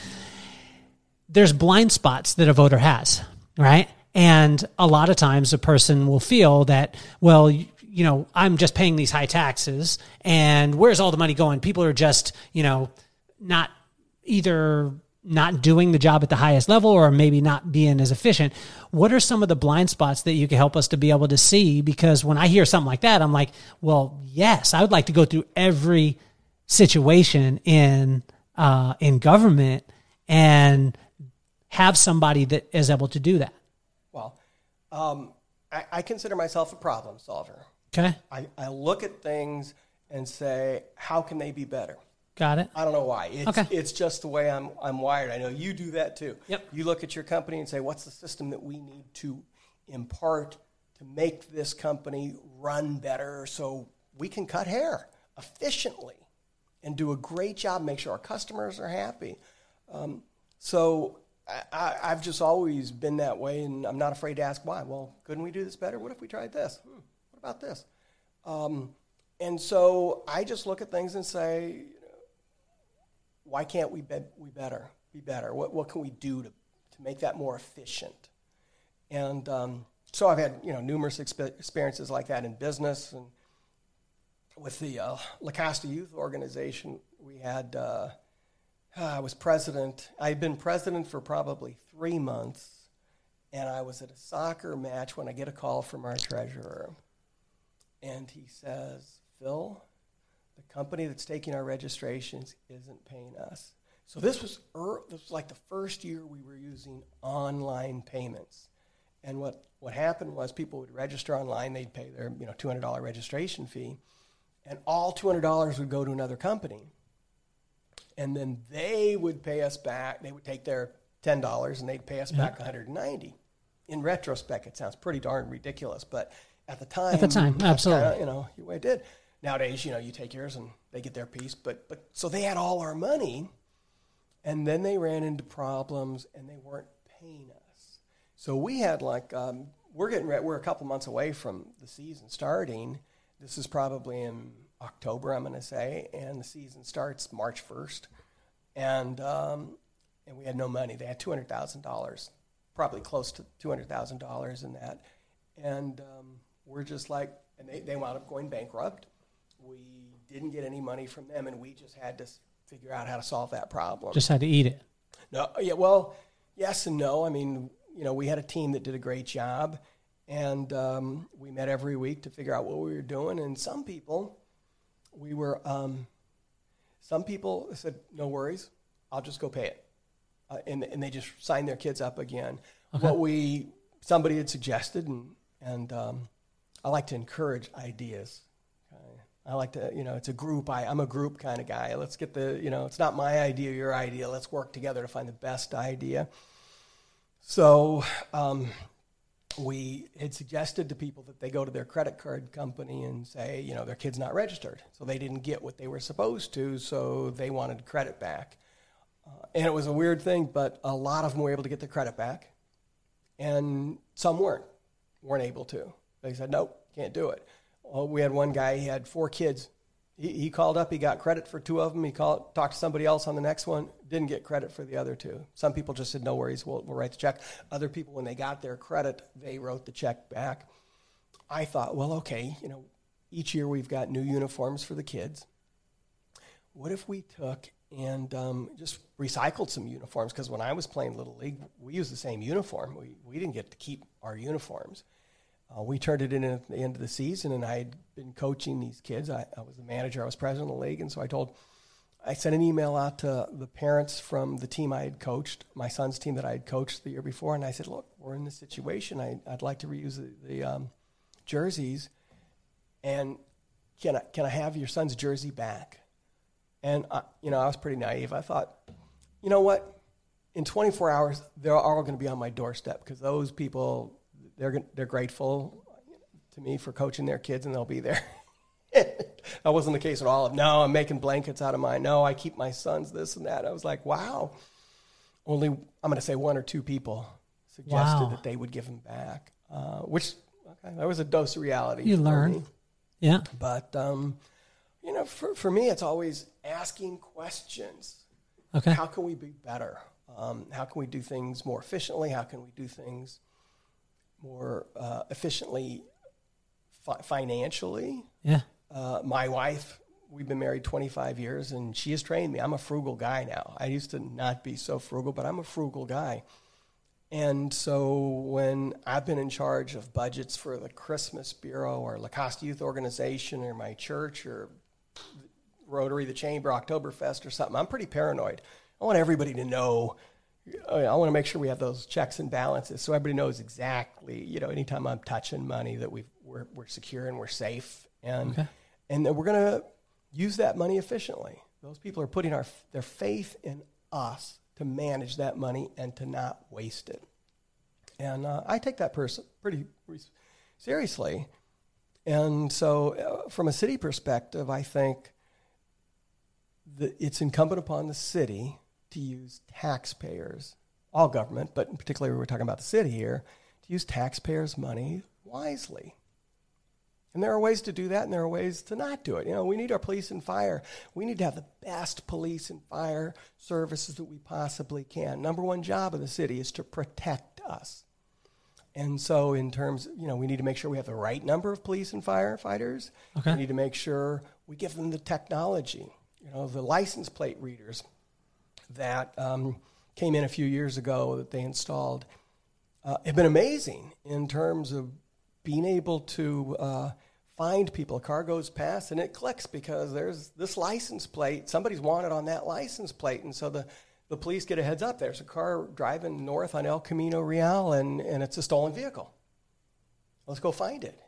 there's blind spots that a voter has, right? And a lot of times a person will feel that, well, you, you know, I'm just paying these high taxes and where's all the money going? People are just, you know, not either not doing the job at the highest level or maybe not being as efficient. What are some of the blind spots that you can help us to be able to see? Because when I hear something like that, I'm like, well, yes, I would like to go through every situation in uh, in government and have somebody that is able to do that. Well, um, I, I consider myself a problem solver. Okay, I, I look at things and say, how can they be better? Got it. I don't know why. It's, Okay. it's just the way I'm, I'm wired. I know you do that too. Yep. You look at your company and say, what's the system that we need to impart to make this company run better so we can cut hair efficiently and do a great job, make sure our customers are happy. Um, so I, I've just always been that way, and I'm not afraid to ask why. Well, couldn't we do this better? What if we tried this? Hmm, what about this? Um, and so I just look at things and say, why can't we be, we better be better? What, what can we do to, to make that more efficient? And um, so I've had you know numerous expe- experiences like that in business and with the uh, La Costa Youth Organization. We had uh, I was president. I had been president for probably three months, and I was at a soccer match when I get a call from our treasurer, and he says, "Phil." The company that's taking our registrations isn't paying us. So this was er, this was like the first year we were using online payments. And what, what happened was people would register online, they'd pay their you know $200 registration fee, and all $200 would go to another company. And then they would pay us back, they would take their $10 and they'd pay us back 190. In retrospect, it sounds pretty darn ridiculous, but at the time, At the time, absolutely. kinda, you know, it did. Nowadays, you know, you take yours and they get their piece, but but so they had all our money, and then they ran into problems and they weren't paying us. So we had like um, we're getting re- we're a couple months away from the season starting. This is probably in October, I'm going to say, and the season starts March 1st, and um, and we had no money. They had two hundred thousand dollars, probably close to two hundred thousand dollars in that, and um, we're just like, and they, they wound up going bankrupt. We didn't get any money from them, and we just had to figure out how to solve that problem. Just had to eat it. No, yeah, well, yes and no. I mean, you know, we had a team that did a great job, and um, we met every week to figure out what we were doing. And some people, we were, um, some people said, "No worries, I'll just go pay it," uh, and and they just signed their kids up again. What we somebody had suggested, and and um, I like to encourage ideas. I like to, you know, it's a group. I, I'm a group kind of guy. Let's get the, you know, it's not my idea, your idea. Let's work together to find the best idea. So um, we had suggested to people that they go to their credit card company and say, you know, their kid's not registered. So they didn't get what they were supposed to, so they wanted credit back. Uh, and it was a weird thing, but a lot of them were able to get their credit back, and some weren't, weren't able to. They said, nope, can't do it. Well, we had one guy, he had four kids. He, he called up, he got credit for two of them. He called, talked to somebody else on the next one, didn't get credit for the other two. Some people just said, no worries, we'll, we'll write the check. Other people, when they got their credit, they wrote the check back. I thought, well, okay, you know, each year we've got new uniforms for the kids. What if we took and um, just recycled some uniforms? Because when I was playing Little League, we used the same uniform. We, we didn't get to keep our uniforms. Uh, we turned it in at the end of the season, and I had been coaching these kids. I, I was the manager, I was president of the league, and so I told, I sent an email out to the parents from the team I had coached, my son's team that I had coached the year before, and I said, look, we're in this situation. I, I'd like to reuse the, the um, jerseys, and can I, can I have your son's jersey back? And, I, you know, I was pretty naive. I thought, you know what? In 24 hours, they're all going to be on my doorstep because those people, they're, they're grateful to me for coaching their kids and they'll be there. [laughs] that wasn't the case at all. No, I'm making blankets out of mine. No, I keep my son's this and that. I was like, wow. Only, I'm going to say one or two people suggested Wow. that they would give him back, uh, which, okay, that was a dose of reality. You learn. me. Yeah. But, um, you know, for, for me, it's always asking questions. Okay. How can we be better? Um, how can we do things more efficiently? How can we do things more uh, efficiently fi- financially? Yeah. Uh, my wife, we've been married 25 years, and she has trained me. I'm a frugal guy now. I used to not be so frugal, but I'm a frugal guy. And so when I've been in charge of budgets for the Christmas Bureau or La Costa Youth Organization or my church or Rotary, the Chamber, Oktoberfest or something, I'm pretty paranoid. I want everybody to know. I want to make sure we have those checks and balances so everybody knows exactly, you know, anytime I'm touching money that we've, we're, we're secure and we're safe. And, Okay. and that we're going to use that money efficiently. Those people are putting our, their faith in us to manage that money and to not waste it. And uh, I take that person pretty seriously. And so, uh, from a city perspective, I think that it's incumbent upon the city to use taxpayers, all government, but particularly we're talking about the city here, to use taxpayers' money wisely. And there are ways to do that, and there are ways to not do it. You know, we need our police and fire. We need to have the best police and fire services that we possibly can. Number one job of the city is to protect us. And so, in terms, you know, we need to make sure we have the right number of police and firefighters. Okay. We need to make sure we give them the technology. You know, the license plate readers that um, came in a few years ago that they installed uh, have been amazing in terms of being able to uh, find people. A car goes past and it clicks because there's this license plate. Somebody's wanted on that license plate. And so the, the police get a heads up. There's a car driving north on El Camino Real and, and it's a stolen vehicle. Let's go find it.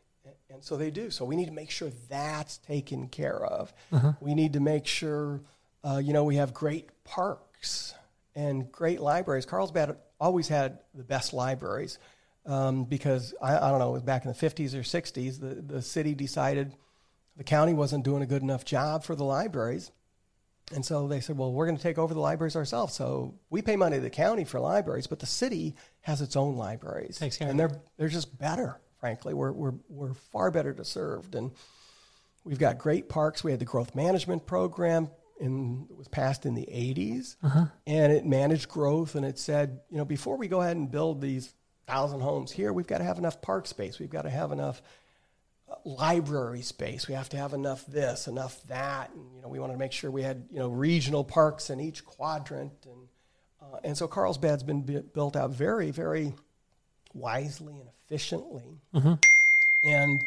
And so they do. So we need to make sure that's taken care of. We need to make sure, uh, you know, we have great parks and great libraries. Carlsbad always had the best libraries um, because, I, I don't know, it was back in the 50s or 60s, the, the city decided the county wasn't doing a good enough job for the libraries. And so they said, well, we're going to take over the libraries ourselves. So we pay money to the county for libraries, but the city has its own libraries. Care of and they're, they're just better, frankly. We're, we're, we're far better to served. And we've got great parks. We had the growth management program. In it was passed in the 80s, Uh-huh. and it managed growth. And it said, you know, before we go ahead and build these thousand homes here, we've got to have enough park space. We've got to have enough uh, library space. We have to have enough this, enough that, and you know, we wanted to make sure we had you know regional parks in each quadrant, and uh, and so Carlsbad's been bu- built out very, very wisely and efficiently, and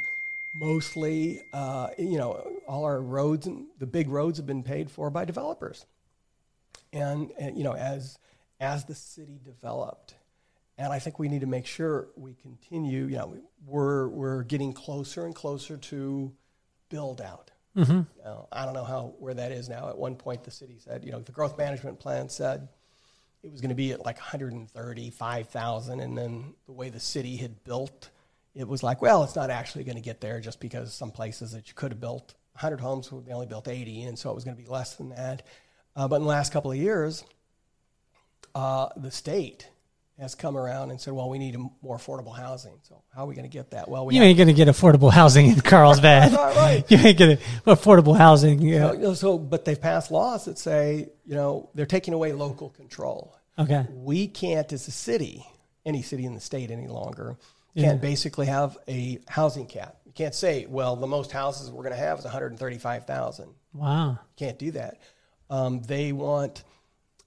mostly, uh, you know, all our roads and the big roads have been paid for by developers, and, and you know, as as the city developed, and I think we need to make sure we continue. You know, we're we're getting closer and closer to build out. Now, I don't know how where that is now. At one point, the city said, you know, the growth management plan said it was going to be at like 135,000, and then the way the city had built, it was like, well, it's not actually going to get there just because some places that you could have built 100 homes, they only built 80, and so it was going to be less than that. Uh, but in the last couple of years, uh, the state has come around and said, well, we need more affordable housing. So how are we going to get that? Well, we You ain't going to get affordable housing in Carlsbad. right. [laughs] You ain't going to affordable housing. Yeah. You know, so, but they've passed laws that say, you know, they're taking away local control. Okay. We can't, as a city, any city in the state any longer, can't basically have a housing cap. You can't say, well, the most houses we're going to have is 135,000. Wow. You can't do that. Um, they want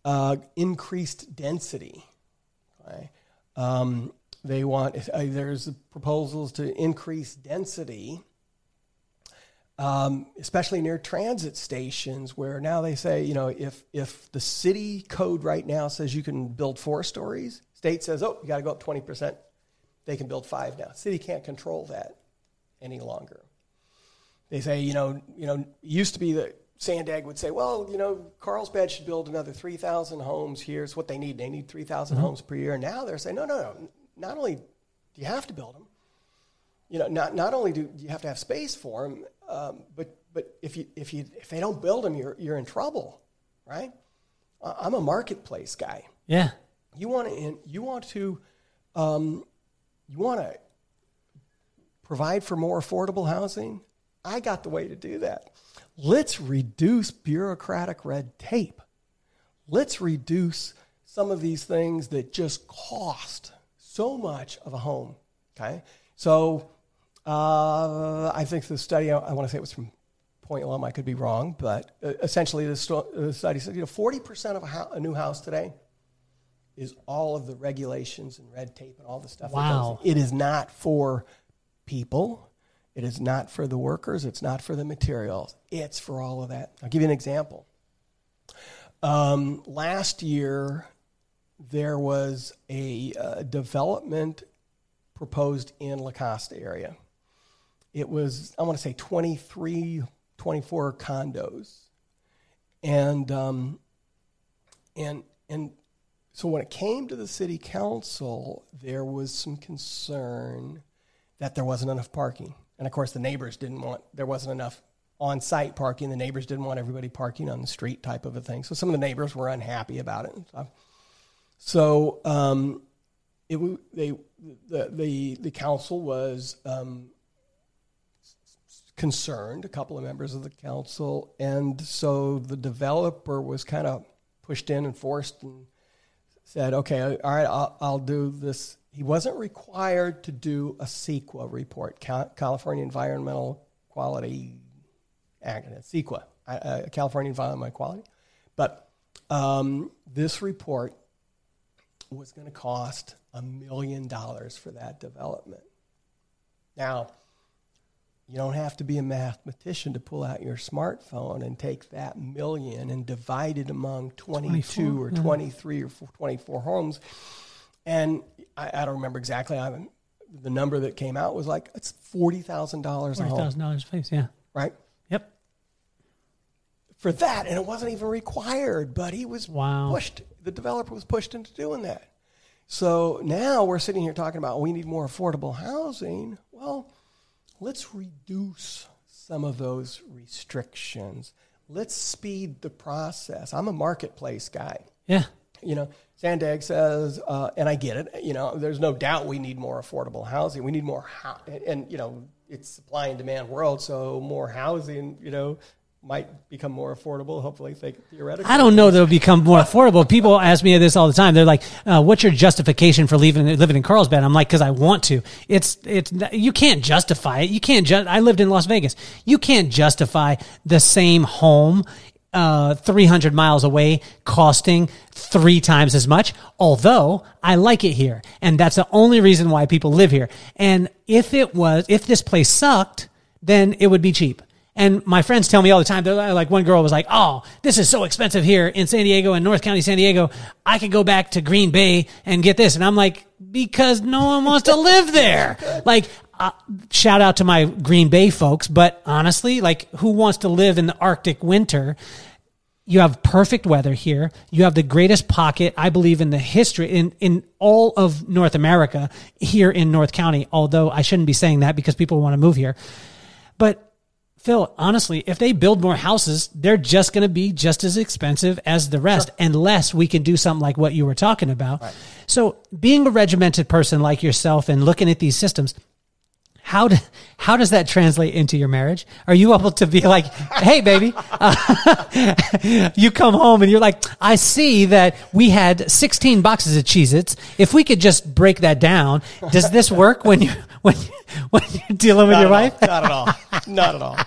uh, increased density. Okay? Um, they want uh, there's proposals to increase density, um, especially near transit stations, where now they say you know if if the city code right now says you can build four stories, state says oh you got to go up twenty percent. They can build five now. City can't control that any longer. They say, you know, you know, used to be that Sandag would say, well, you know, Carlsbad should build another 3,000 homes. Here's what they need. They need 3,000 homes per year. Now they're saying, no, no, no. Not only do you have to build them, you know, not, not only do you have to have space for them, um, but, but if, you, if, you, if they don't build them, you're, you're in trouble, right? I'm a marketplace guy. Yeah. You want to, you want to, um, you want to provide for more affordable housing. I got the way to do that. Let's reduce bureaucratic red tape. Let's reduce some of these things that just cost so much of a home. Okay, so uh, I think the study. I, want to say it was from Point Loma. I could be wrong, but uh, essentially the, study said you know forty percent of a, hou- a new house today is all of the regulations and red tape and all the stuff. Wow. It is not for people. It is not for the workers. It's not for the materials. It's for all of that. I'll give you an example. Um, last year, there was a uh, development proposed in La Costa area. It was, I want to say 23, 24 condos. And, um, and, and so when it came to the city council, there was some concern that there wasn't enough parking. And of course, the neighbors didn't want, there wasn't enough on site parking. The neighbors didn't want everybody parking on the street, type of a thing. So some of the neighbors were unhappy about it. So um, it, they, the, the, the council was um, concerned, a couple of members of the council. And so the developer was kind of pushed in and forced and said, okay, all right, I'll, I'll do this. He wasn't required to do a CEQA report, Cal- California Environmental Quality Act, CEQA, uh, California Environmental Quality. But um, this report was going to cost a million dollars for that development. Now, you don't have to be a mathematician to pull out your smartphone and take that million and divide it among 22 24, or 23 or 24 homes. And I, I don't remember exactly. I the number that came out was like, it's $40,000 a home, thousand dollars a place. Yeah. right? Yep. For that. And it wasn't even required, but he was Wow. pushed, the developer was pushed into doing that. So now we're sitting here talking about we need more affordable housing. Well, let's reduce some of those restrictions. Let's speed the process. I'm a marketplace guy. Yeah. You know, Sandag says, uh, and I get it. You know, there's no doubt we need more affordable housing. We need more, hou- and, and you know, it's supply and demand world, so more housing. You know, might become more affordable. Hopefully, theoretically. I don't know that it'll become more affordable. People ask me this all the time. They're like, uh, "What's your justification for leaving living in Carlsbad?" I'm like, "Because I want to." It's it's you can't justify it. You can't. Ju- I lived in Las Vegas. You can't justify the same home. Uh, 300 miles away costing three times as much. Although I like it here. And that's the only reason why people live here. And if it was, if this place sucked, then it would be cheap. And my friends tell me all the time, they're like, one girl was like, Oh, this is so expensive here in San Diego in North County, San Diego. I could go back to Green Bay and get this. And I'm like, because no one wants to live there. [laughs] Like, uh, shout out to my Green Bay folks, but honestly, like who wants to live in the Arctic winter? You have perfect weather here. You have the greatest pocket, I believe, in the history in, in all of North America here in North County. Although I shouldn't be saying that because people want to move here. But Phil, honestly, if they build more houses, they're just going to be just as expensive as the rest, sure. unless we can do something like what you were talking about. Right. So, being a regimented person like yourself and looking at these systems, how do, how does that translate into your marriage? Are you able to be like, hey, baby, uh, [laughs] you come home and you're like, I see that we had 16 boxes of Cheez Its. If we could just break that down, does this work when you, when, when you're dealing with Not your wife? All. Not at all. Not at all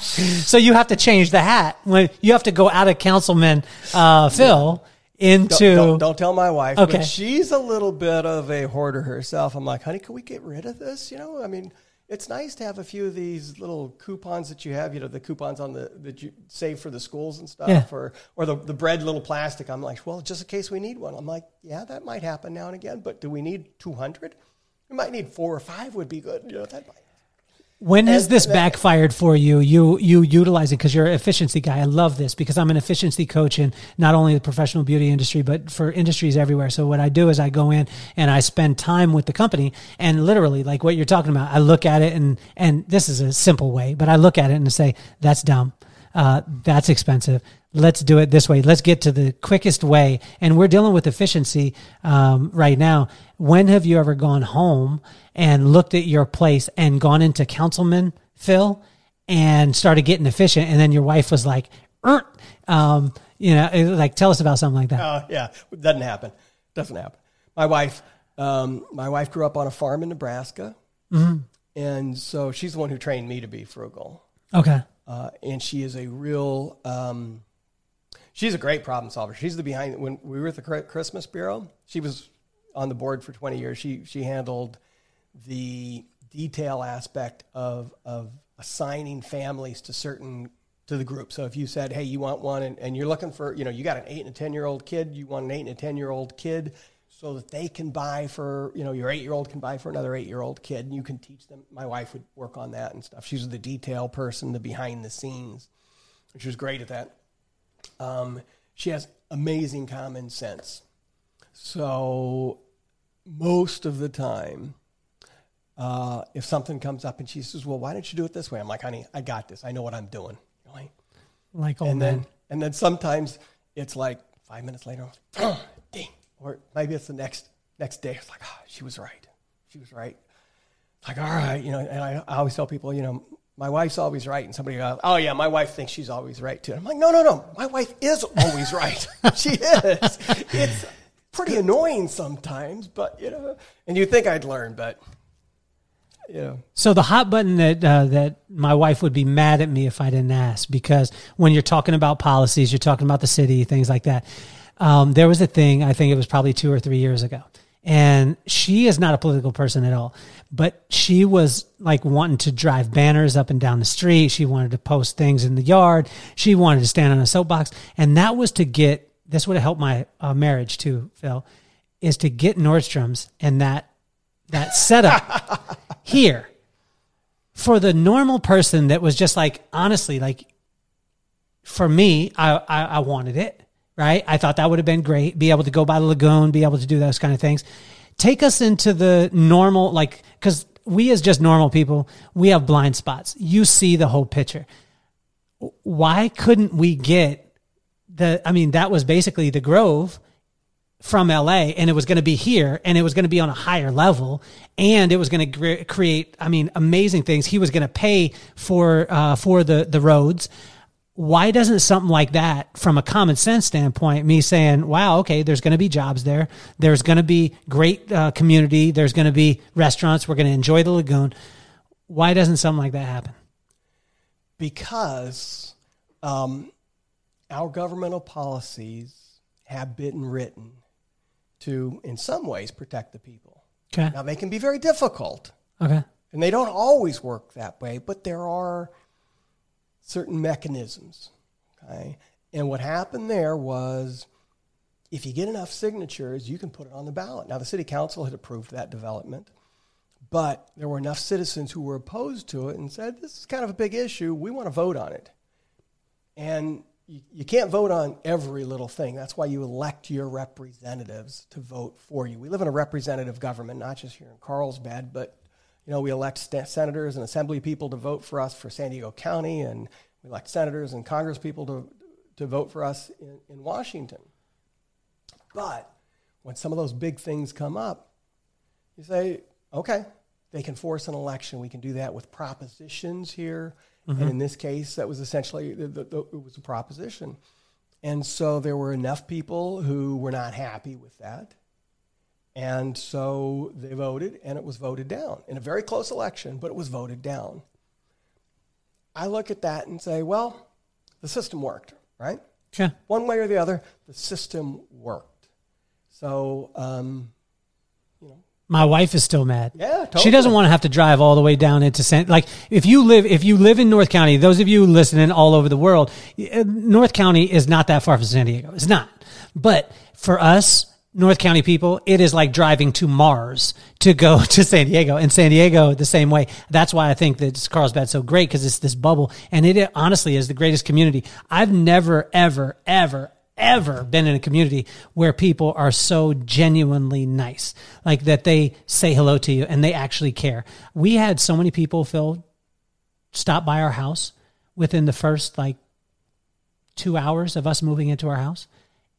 so you have to change the hat when you have to go out of councilman uh, Phil into. Don't, don't, don't, tell my wife. Okay, she's a little bit of a hoarder herself. I'm like, honey, can we get rid of this? You know, I mean, it's nice to have a few of these little coupons that you have. You know, the coupons on the that you save for the schools and stuff, yeah. or or the the bread little plastic. I'm like, well, just in case we need one. I'm like, yeah, that might happen now and again, but do we need 200? We might need four or five. Would be good. You know, that might when has this backfired for you? You you utilize it because you're an efficiency guy. I love this because I'm an efficiency coach in not only the professional beauty industry but for industries everywhere. So what I do is I go in and I spend time with the company and literally like what you're talking about. I look at it and and this is a simple way, but I look at it and say that's dumb. Uh, that's expensive. Let's do it this way. Let's get to the quickest way. And we're dealing with efficiency um, right now. When have you ever gone home and looked at your place and gone into councilman Phil and started getting efficient, and then your wife was like, er, um, you know, like tell us about something like that. Uh, yeah, it doesn't happen. Doesn't happen. My wife, um, my wife grew up on a farm in Nebraska, mm-hmm. and so she's the one who trained me to be frugal. Okay. Uh, and she is a real. Um, she's a great problem solver. She's the behind when we were at the Christmas Bureau. She was on the board for 20 years. She she handled the detail aspect of of assigning families to certain to the group. So if you said, "Hey, you want one," and, and you're looking for, you know, you got an eight and a ten year old kid, you want an eight and a ten year old kid, so that they can buy for, you know, your eight year old can buy for another eight year old kid, and you can teach them. My wife would work on that and stuff. She was the detail person, the behind the scenes. She was great at that. Um, she has amazing common sense. So most of the time, uh, if something comes up and she says, "Well, why don't you do it this way?" I'm like, "Honey, I got this. I know what I'm doing." Right? Like and then and then sometimes it's like five minutes later, oh, [clears throat] ding, or maybe it's the next next day. It's like, oh, she was right. She was right. Like, all right, you know. And I, I always tell people, you know, my wife's always right, and somebody goes, "Oh yeah, my wife thinks she's always right too." I'm like, "No, no, no, my wife is always [laughs] right. she is. It's pretty annoying sometimes, but you know." And you think I'd learn, but yeah. So the hot button that uh, that my wife would be mad at me if I didn't ask because when you're talking about policies, you're talking about the city, things like that. Um, there was a thing I think it was probably two or three years ago, and she is not a political person at all, but she was like wanting to drive banners up and down the street. She wanted to post things in the yard. She wanted to stand on a soapbox, and that was to get. This would have helped my uh, marriage too, Phil. Is to get Nordstrom's and that that setup [laughs] here. For the normal person that was just like honestly like for me I, I, I wanted it right? I thought that would have been great. Be able to go by the lagoon be able to do those kind of things. Take us into the normal like because we as just normal people we have blind spots. You see the whole picture. Why couldn't we get the i mean that was basically the grove from LA and it was going to be here and it was going to be on a higher level and it was going to create I mean amazing things he was going to pay for uh, for the the roads why doesn't something like that, from a common sense standpoint, me saying, wow, okay, there's going to be jobs there. There's going to be great uh, community. There's going to be restaurants. We're going to enjoy the lagoon. Why doesn't something like that happen? Because um, our governmental policies have been written to, in some ways, protect the people. Okay. Now, they can be very difficult, Okay. and they don't always work that way, but there are certain mechanisms. Okay. And what happened there was if you get enough signatures, you can put it on the ballot. Now, the city council had approved that development, but there were enough citizens who were opposed to it and said, this is kind of a big issue. We want to vote on it. And you, you can't vote on every little thing. That's why you elect your representatives to vote for you. We live in a representative government, not just here in Carlsbad, but you know, we elect st- senators and assembly people to vote for us for San Diego County, and we elect senators and Congress people to, to vote for us in, in Washington. But when some of those big things come up, you say, okay, they can force an election. We can do that with propositions here. And in this case, that was essentially the, the, the, it was a proposition. And so there were enough people who were not happy with that. And so they voted, and it was voted down in a very close election, but it was voted down. I look at that and say, well, the system worked, right? Okay. One way or the other, the system worked. So, um, My wife is still mad. Yeah, totally. She doesn't want to have to drive all the way down into San. Like if you live if you live in North County, those of you listening all over the world, eh, North County is not that far from San Diego. It's not. But for us, North County people, it is like driving to Mars to go [laughs] to San Diego. And San Diego the same way. That's why I think that Carlsbad's so great because it's this bubble, and it honestly is the greatest community. I've never, ever, ever, ever been in a community where people are so genuinely nice, like that they say hello to you and they actually care. We had so many people, Phil, stop by our house within the first like two hours of us moving into our house.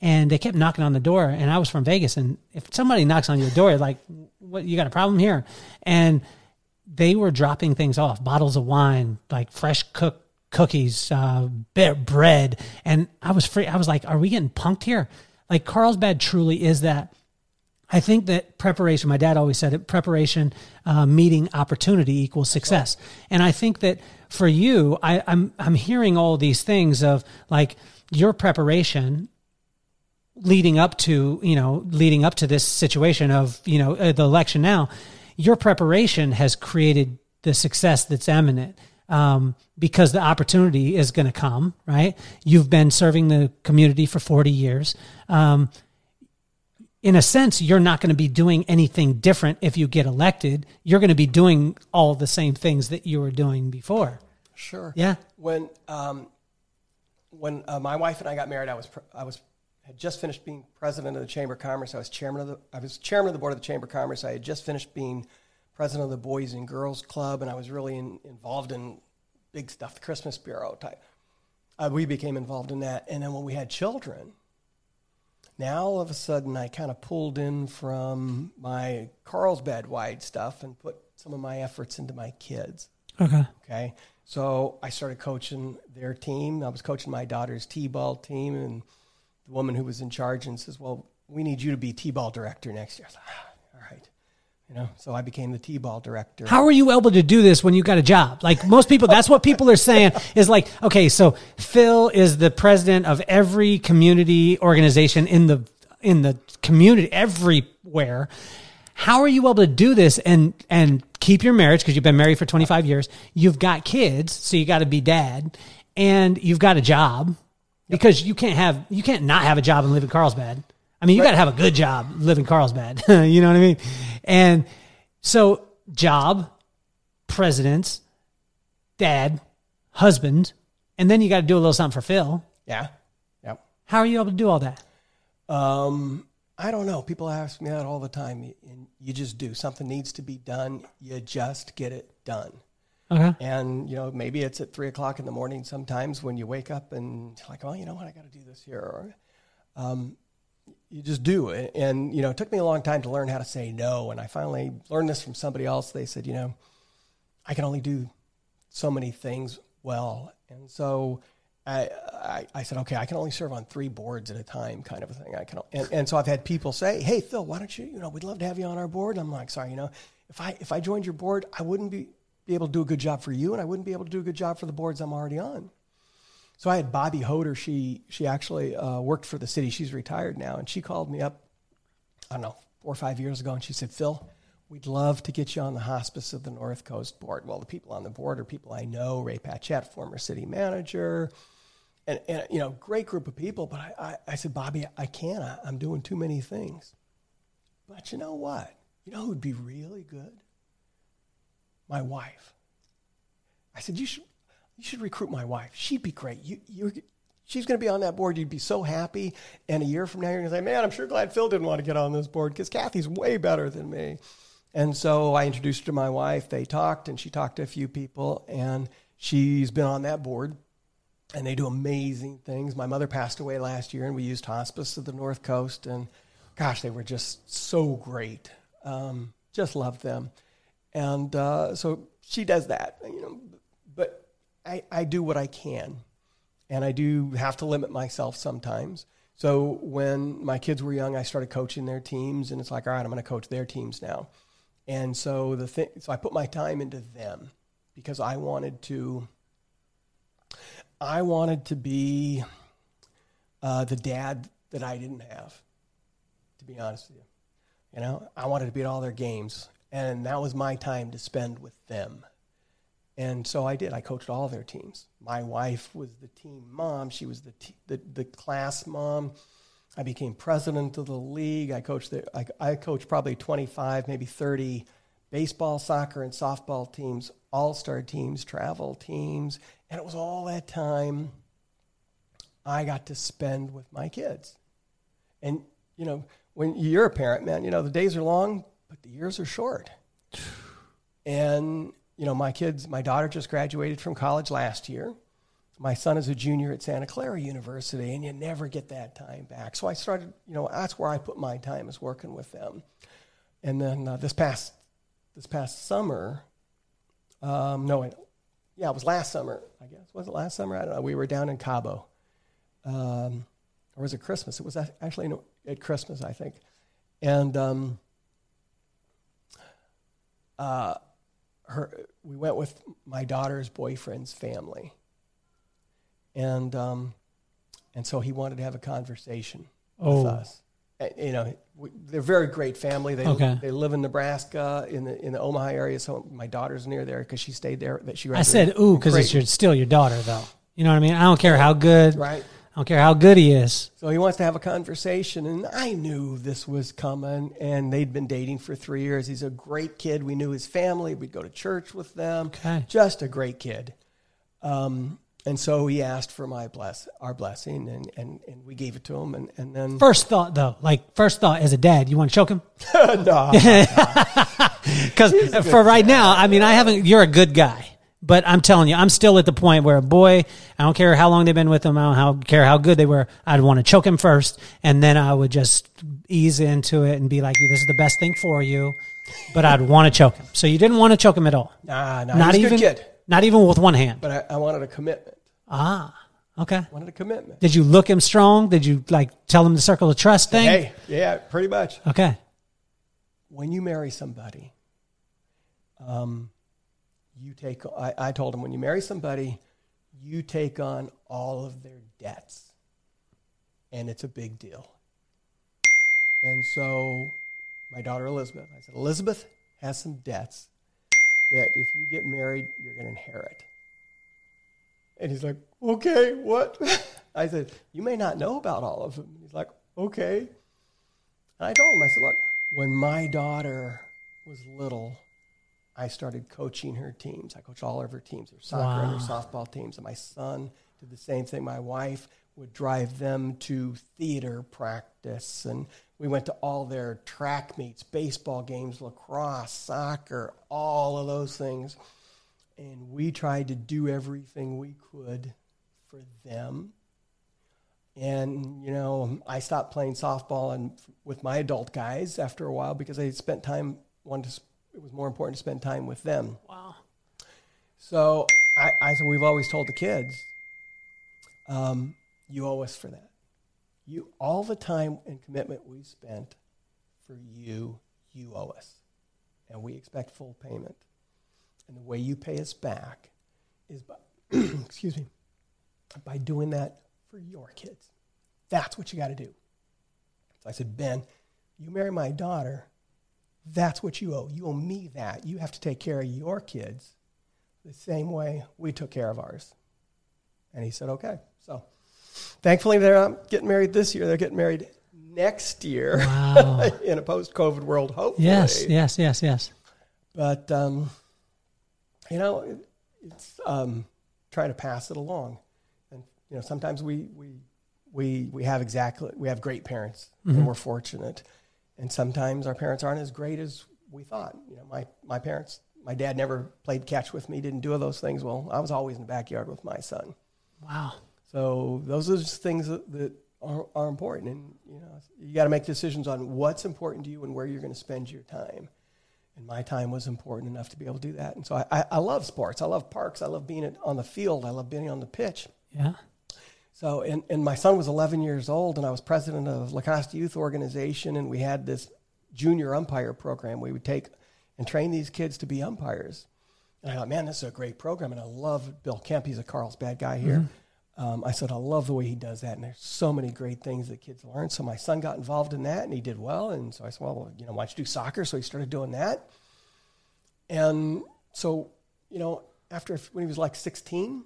And they kept knocking on the door, and I was from Vegas. And if somebody knocks on your door, like, "What? You got a problem here?" And they were dropping things off bottles of wine like fresh cooked cookies uh, bread. And i was free i was like are we getting punked here? Like carlsbad truly is that. I think that preparation my dad always said it preparation uh, meeting opportunity equals success. And i think that for you I, i'm i'm hearing all these things of like your preparation leading up to you know leading up to this situation of you know uh, the election now your preparation has created the success that's eminent um, because the opportunity is going to come right you've been serving the community for 40 years um, in a sense you're not going to be doing anything different if you get elected you're going to be doing all the same things that you were doing before Sure. yeah When um, when uh, my wife and I got married, I was pr- I was had just finished being president of the Chamber of Commerce. I was chairman of the I was chairman of the board of the Chamber of Commerce. I had just finished being president of the Boys and Girls Club, and I was really in, involved in big stuff, the Christmas Bureau type. Uh, we became involved in that, and then when we had children, now all of a sudden I kind of pulled in from my Carlsbad wide stuff and put some of my efforts into my kids. okay Okay. So I started coaching their team. I was coaching my daughter's T-ball team, and the woman who was in charge and says, "Well, we need you to be T-ball director next year." I thought, ah, "All right," you know. So I became the T-ball director. How are you able to do this when you got a job? Like most people, that's what people are saying is like, okay, so Phil is the president of every community organization in the in the community everywhere. How are you able to do this and and keep your marriage because you've been married for 25 years? You've got kids, so you got to be dad, and you've got a job because you can't have you can't not have a job and live in Carlsbad. I mean, you got to have a good job, living Carlsbad. [laughs] you know what I mean? And so, job, presidents, dad, husband, and then you got to do a little something for Phil. yeah. Yeah. How are you able to do all that? Um, I don't know. People ask me that all the time, and you just do. Something needs to be done. You just get it done. Okay. And you know, maybe it's at three o'clock in the morning. Sometimes when you wake up and you're like, oh, you know what, I got to do this here. Or, um, you just do it. And you know, it took me a long time to learn how to say no. And I finally learned this from somebody else. They said, you know, I can only do so many things well. And so I, I, I said, okay, I can only serve on three boards at a time, kind of a thing. I can, and, and so I've had people say, hey, Phil, why don't you, you know, we'd love to have you on our board. And I'm like, sorry, you know, if I if I joined your board, I wouldn't be be able to do a good job for you, and I wouldn't be able to do a good job for the boards I'm already on. So I had Bobby Hoder. She she actually uh, worked for the city. She's retired now, and she called me up. I don't know four or five years ago, and she said, Phil, we'd love to get you on the Hospice of the North Coast board. Well, the people on the board are people I know: Ray Patchett, former city manager, and, and you know, great group of people. But I, I, I said, Bobby, I can't. I, I'm doing too many things. But you know what? You know who'd be really good? My wife. I said, you should, you should recruit my wife. She'd be great. You, you're, she's going to be on that board. You'd be so happy. And a year from now, you're going to say, man, I'm sure glad Phil didn't want to get on this board because Kathy's way better than me. And so I introduced her to my wife. They talked, and she talked to a few people, and she's been on that board. And they do amazing things. My mother passed away last year, and we used hospice of the North Coast. And gosh, they were just so great. Um, just loved them. And uh, so she does that, you know. I, I do what I can, and I do have to limit myself sometimes. So when my kids were young, I started coaching their teams, and it's like, all right, I'm going to coach their teams now. And so the thing, so I put my time into them because I wanted to. I wanted to be uh, the dad that I didn't have. To be honest with you, you know, I wanted to be at all their games, and that was my time to spend with them. And so I did. I coached all their teams. My wife was the team mom. She was the the, the class mom. I became president of the league. I coached the, I, I coached probably 25, maybe 30 baseball, soccer, and softball teams, all-star teams, travel teams, and it was all that time I got to spend with my kids. And you know, when you're a parent, man, you know the days are long, but the years are short. And you know, my kids, my daughter just graduated from college last year. My son is a junior at Santa Clara University, and you never get that time back. So I started, you know, that's where I put my time is working with them. And then uh, this past this past summer, um, no, yeah, it was last summer, I guess. Was it last summer? I don't know. We were down in Cabo, um, or was it Christmas? It was actually no, at Christmas, I think. And um, uh, her, we went with my daughter's boyfriend's family, and um, and so he wanted to have a conversation Oh. with us. And, you know, we, they're a very great family. They Okay. they live in Nebraska in the in the Omaha area. So my daughter's near there because she stayed there. That she I said ooh because it's your, still your daughter though. You know what I mean? I don't care how good. right. I don't care how good he is. So he wants to have a conversation, and I knew this was coming. And they'd been dating for three years. He's a great kid. We knew his family. We'd go to church with them. Okay. Just a great kid. Um, and so he asked for my bless, our blessing, and, and, and we gave it to him. And, and then First thought though, like first thought as a dad, you want to choke him? [laughs] no, Because [laughs] for right now, I mean, I haven't. You're a good guy, but I'm telling you, I'm still at the point where, a boy, I don't care how long they've been with him. I don't care how good they were. I'd want to choke him first, and then I would just ease into it and be like, "This is the best thing for you." But I'd want to choke him. So you didn't want to choke him at all. nah, nah, not he's a even. good kid. Not even with one hand. But I, I wanted a commitment. Ah, okay. I Wanted a commitment. Did you look him strong? Did you like tell him the circle of trust thing? Hey, yeah, pretty much. Okay. when you marry somebody, um, you take. I, I told him when you marry somebody, you take on all of their debts, and it's a big deal. And so, my daughter Elizabeth, I said, Elizabeth has some debts that if you get married, you're going to inherit. And he's like, okay, what? [laughs] I said, you may not know about all of them. He's like, okay. And I told him, I said, look, when my daughter was little, I started coaching her teams. I coached all of her teams, her soccer and her softball teams. And my son did the same thing. My wife would drive them to theater practice. And we went to all their track meets, baseball games, lacrosse, soccer, all of those things. And we tried to do everything we could for them. And you know, I stopped playing softball and with my adult guys after a while because I spent time wanted to. It was more important to spend time with them. Wow. So I, I said we've always told the kids, Um, you owe us for that. You all the time and commitment we spent for you, you owe us, and we expect full payment. And the way you pay us back is by, [clears throat] excuse me, by doing that for your kids. That's what you got to do. So I said, Ben, you marry my daughter. That's what you owe. You owe me that. You have to take care of your kids the same way we took care of ours. And he said, okay. So thankfully, they're not getting married this year. They're getting married next year [laughs] Wow. in a post COVID world, hopefully. yes, yes, yes, yes. But, um, you know, it, it's um, trying to pass it along. And, you know, sometimes we, we, we, we have exactly, we have great parents and we're fortunate. And sometimes our parents aren't as great as we thought. You know, my, my parents, my dad never played catch with me, didn't do those things. Well, I was always in the backyard with my son. Wow. So those are just things that, that are, are important. And, you know, you got to make decisions on what's important to you and where you're going to spend your time. And my time was important enough to be able to do that. And so I, I, I love sports. I love parks. I love being at, on the field. I love being on the pitch. Yeah. So, and, and my son was 11 years old, and I was president of La Costa Youth Organization, and we had this junior umpire program. We would take and train these kids to be umpires. And I thought, man, this is a great program. And I love Bill Kemp. He's a Carlsbad guy here. Um, I said, I love the way he does that. And there's so many great things that kids learn. So my son got involved in that, and he did well. And so I said, well, you know, why don't you do soccer? So he started doing that. And so, you know, after when he was like 16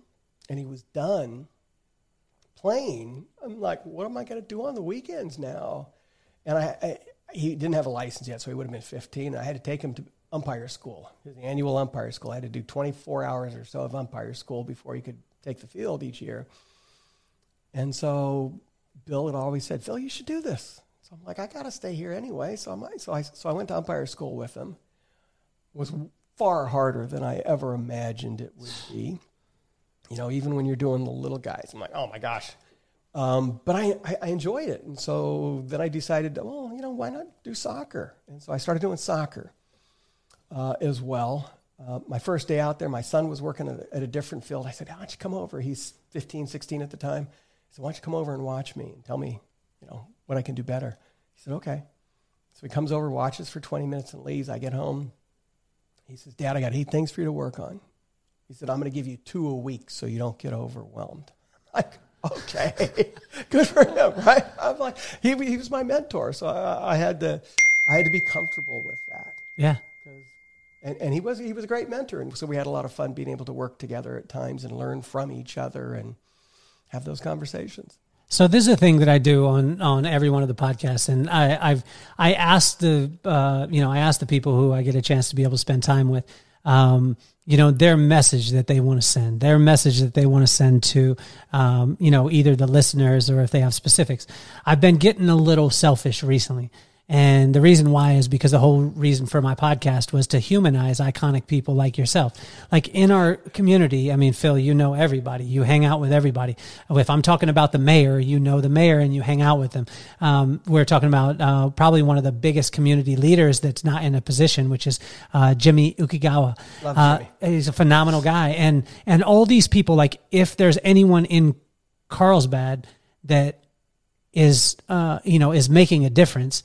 and he was done playing, I'm like, what am I going to do on the weekends now? And I, I, he didn't have a license yet, so he would have been 15. I had to take him to umpire school, his annual umpire school. I had to do 24 hours or so of umpire school before he could take the field each year. And so Bill had always said, Phil, you should do this. So I'm like, I got to stay here anyway. So I. So I, so I went to umpire school with him. It was far harder than I ever imagined it would be. You know, even when you're doing the little guys, I'm like, oh my gosh. Um, but I, I, I enjoyed it. And so then I decided, well, you know, why not do soccer? And so I started doing soccer uh, as well. Uh, my first day out there, my son was working at a, at a different field. I said, why don't you come over? He's 15, 16 at the time. I said, why don't you come over and watch me and tell me, you know, what I can do better? He said, okay. So he comes over, watches for 20 minutes and leaves. I get home. He says, Dad, I got eight things for you to work on. He said, I'm going to give you two a week so you don't get overwhelmed. [laughs] Like, okay, [laughs] good for him, right? I'm like, he, he was my mentor, so I, I had to, I had to be comfortable with that. Yeah. And, and he was he was a great mentor, and so we had a lot of fun being able to work together at times and learn from each other and have those conversations. So this is a thing that I do on on every one of the podcasts, and I, I've I asked the uh, you know I asked the people who I get a chance to be able to spend time with, um, you know, their message that they want to send, their message that they want to send to, um, you know, either the listeners or if they have specifics. I've been getting a little selfish recently. And the reason why is because the whole reason for my podcast was to humanize iconic people like yourself. Like in our community, I mean, Phil, you know everybody. You hang out with everybody. If I'm talking about the mayor, you know the mayor and you hang out with them. Um, we're talking about uh, probably one of the biggest community leaders that's not in a position, which is uh, Jimmy Ukegawa. Love Uh, he's a phenomenal guy. And, and all these people, like if there's anyone in Carlsbad that is, uh, you know, is making a difference,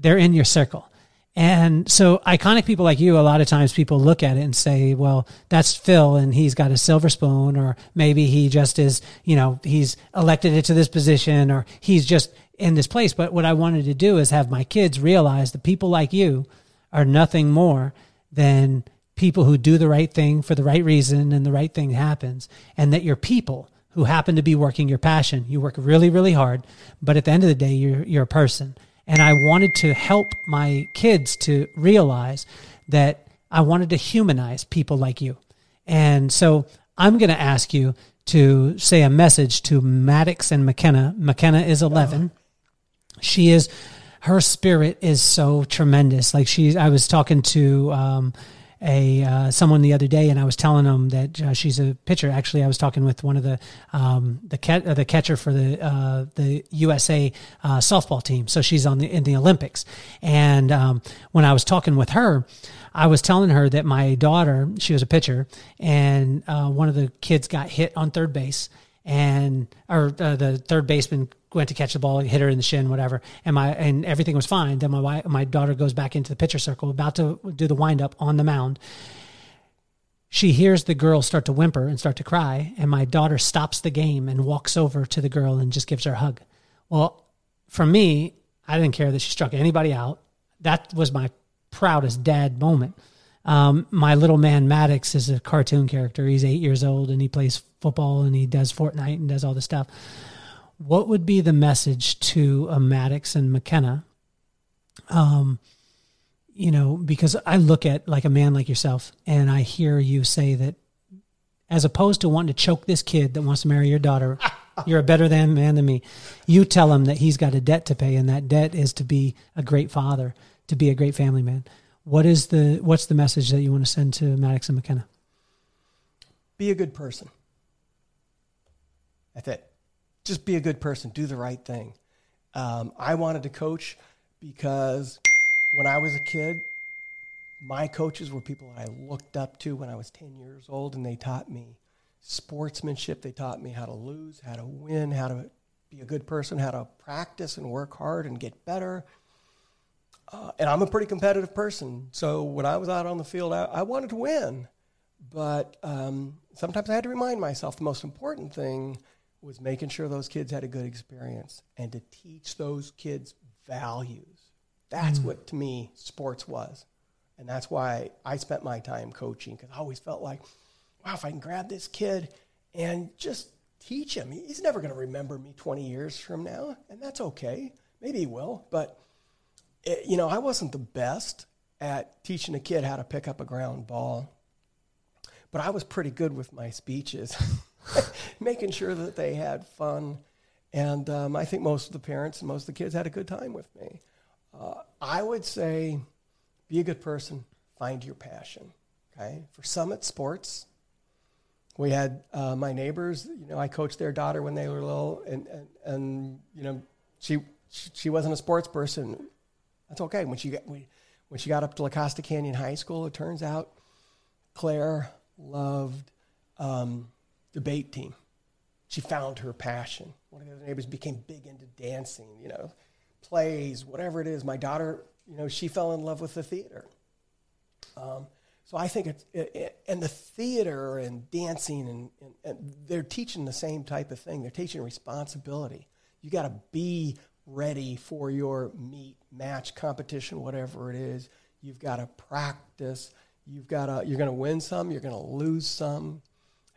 they're in your circle. And so iconic people like you, a lot of times people look at it and say, well, that's Phil and he's got a silver spoon, or maybe he just is, you know, he's elected into this position or he's just in this place. But what I wanted to do is have my kids realize that people like you are nothing more than people who do the right thing for the right reason and the right thing happens and that you're people who happen to be working your passion. You work really, really hard, but at the end of the day, you're, you're a person. And I wanted to help my kids to realize that I wanted to humanize people like you. And so I'm going to ask you to say a message to Maddox and McKenna. McKenna is 11. She is, her spirit is so tremendous. Like she's, I was talking to, um, a uh, someone the other day, and I was telling them that uh, she's a pitcher. Actually, I was talking with one of the um, the cat, uh, the catcher for the uh, the USA uh, softball team. So she's on the in the Olympics. And um, when I was talking with her, I was telling her that my daughter, she was a pitcher, and uh, one of the kids got hit on third base. and or uh, the third baseman went to catch the ball, hit her in the shin, whatever, and my and everything was fine. Then my wife, my daughter goes back into the pitcher circle, about to do the windup on the mound. She hears the girl start to whimper and start to cry, and my daughter stops the game and walks over to the girl and just gives her a hug. Well, for me, I didn't care that she struck anybody out. That was my proudest dad moment. Um, my little man Maddox is a cartoon character. He's eight years old and he plays football and he does Fortnite and does all this stuff. What would be the message to a Maddox and McKenna? Um, you know, because I look at like a man like yourself and I hear you say that as opposed to wanting to choke this kid that wants to marry your daughter, [laughs] you're a better than man than me. You tell him that he's got a debt to pay and that debt is to be a great father, to be a great family man. What is the what's the message that you want to send to Maddox and McKenna? Be a good person. That's it. Just be a good person. Do the right thing. Um, I wanted to coach because when I was a kid, my coaches were people I looked up to when I was 10 years old, and they taught me sportsmanship. They taught me how to lose, how to win, how to be a good person, how to practice and work hard and get better. Uh, and I'm a pretty competitive person. So when I was out on the field, I, I wanted to win. But um, sometimes I had to remind myself the most important thing was making sure those kids had a good experience and to teach those kids values. That's mm. what, to me, sports was. And that's why I spent my time coaching because I always felt like, wow, if I can grab this kid and just teach him, he's never going to remember me 20 years from now. And that's okay. Maybe he will. But it, you know, I wasn't the best at teaching a kid how to pick up a ground ball, but I was pretty good with my speeches, [laughs] [laughs] making sure that they had fun. And um, I think most of the parents and most of the kids had a good time with me. Uh, I would say be a good person, find your passion. Okay. For some, it's sports. We had uh, my neighbors, you know, I coached their daughter when they were little, and, and, and you know, she, she wasn't a sports person that's okay. When she got, when she got up to La Costa Canyon High School, it turns out Claire loved um, debate team. She found her passion. One of the other neighbors became big into dancing, you know, plays, whatever it is. My daughter, you know, she fell in love with the theater. Um, so I think it's, it, it, and the theater and dancing, and, and, and they're teaching the same type of thing. They're teaching responsibility. You got to be ready for your meet, match, competition, whatever it is. You've got to practice. You've got to, you're going to win some, you're going to lose some.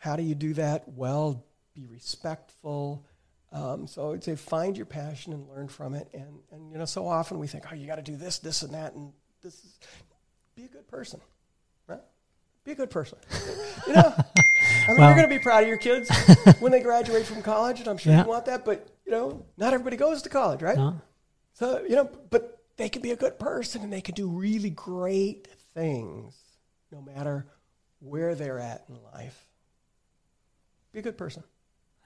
How do you do that? Well, be respectful. Um, so I'd say find your passion and learn from it. And, and you know, so often we think, oh, you got to do this, this, and that, and this is, be a good person, right? Be a good person. [laughs] you know, I mean, well, you're going to be proud of your kids [laughs] when they graduate from college, and I'm sure yeah. you want that. But you know, not everybody goes to college, right? No. So you know, but they can be a good person and they can do really great things, no matter where they're at in life. Be a good person.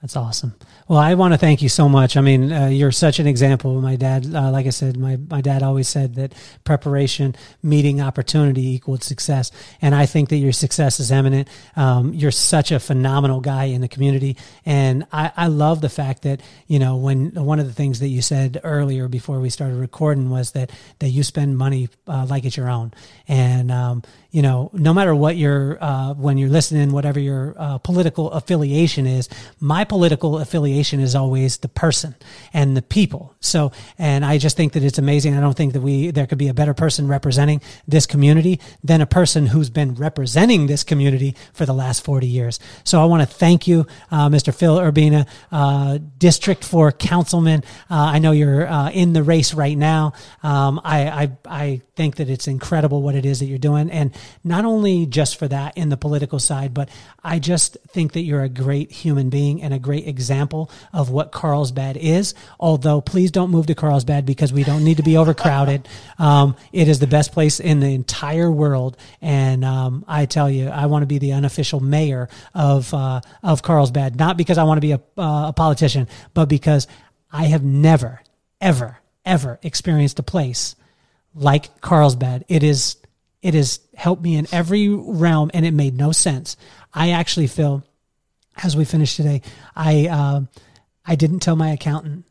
That's awesome. Well, I want to thank you so much. I mean, uh, you're such an example. My dad, uh, like I said, my, my dad always said that preparation, meeting opportunity equaled success. And I think that your success is eminent. Um, you're such a phenomenal guy in the community. And I, I love the fact that, you know, when one of the things that you said earlier before we started recording was that, that you spend money uh, like it's your own. And, um, you know, no matter what your, uh, when you're listening, whatever your uh, political affiliation is, my political affiliation is always the person and the people. So, and I just think that it's amazing. I don't think that we, there could be a better person representing this community than a person who's been representing this community for the last 40 years. So I want to thank you, uh, Mr. Phil Urbina, uh, District 4 Councilman. Uh, I know you're uh, in the race right now. Um, I, I, I think that it's incredible what it is that you're doing. And not only just for that in the political side, but I just think that you're a great human being and a great example of what Carlsbad is. Although, please don't move to Carlsbad because we don't need to be overcrowded. [laughs] Um, it is the best place in the entire world. And um, I tell you, I want to be the unofficial mayor of, uh, of Carlsbad, not because I want to be a, uh, a politician, but because I have never, ever, ever experienced a place like Carlsbad. It is it has helped me in every realm and it made no sense. I actually feel as we finish today, I uh, I didn't tell my accountant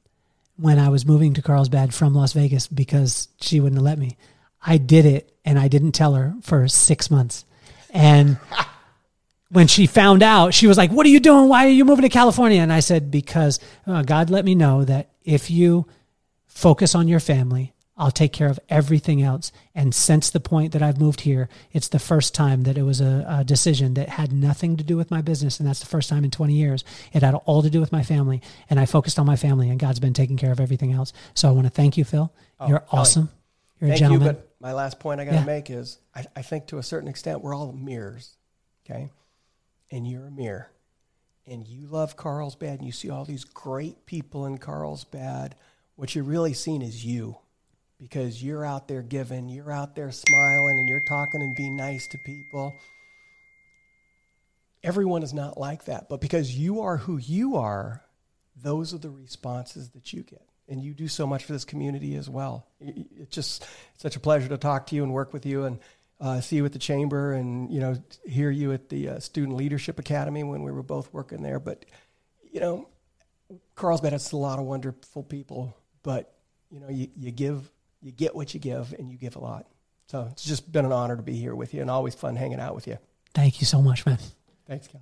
when I was moving to Carlsbad from Las Vegas because she wouldn't have let me. I did it and I didn't tell her for six months. And [laughs] when she found out, she was like, What are you doing? Why are you moving to California? And I said, Because uh, God let me know that if you focus on your family, I'll take care of everything else. And since the point that I've moved here, it's the first time that it was a, a, decision that had nothing to do with my business. And that's the first time in 20 years. It had all to do with my family. And I focused on my family, and God's been taking care of everything else. So I want to thank you, Phil. Oh, You're awesome. You're thank a gentleman. You, but my last point I got to yeah. make is I, I think to a certain extent, we're all mirrors. Okay. And you're a mirror. And you love Carlsbad, and you see all these great people in Carlsbad. What you're really seeing is you because you're out there giving, you're out there smiling, and you're talking and being nice to people. Everyone is not like that, but because you are who you are, those are the responses that you get. And you do so much for this community as well. It's just such a pleasure to talk to you and work with you and uh, see you at the chamber and you know hear you at the uh, Student Leadership Academy when we were both working there. But you know, Carlsbad has a lot of wonderful people, but you know, you, you give you get what you give, and you give a lot. So it's just been an honor to be here with you, and always fun hanging out with you. Thank you so much, man. Thanks, Cal.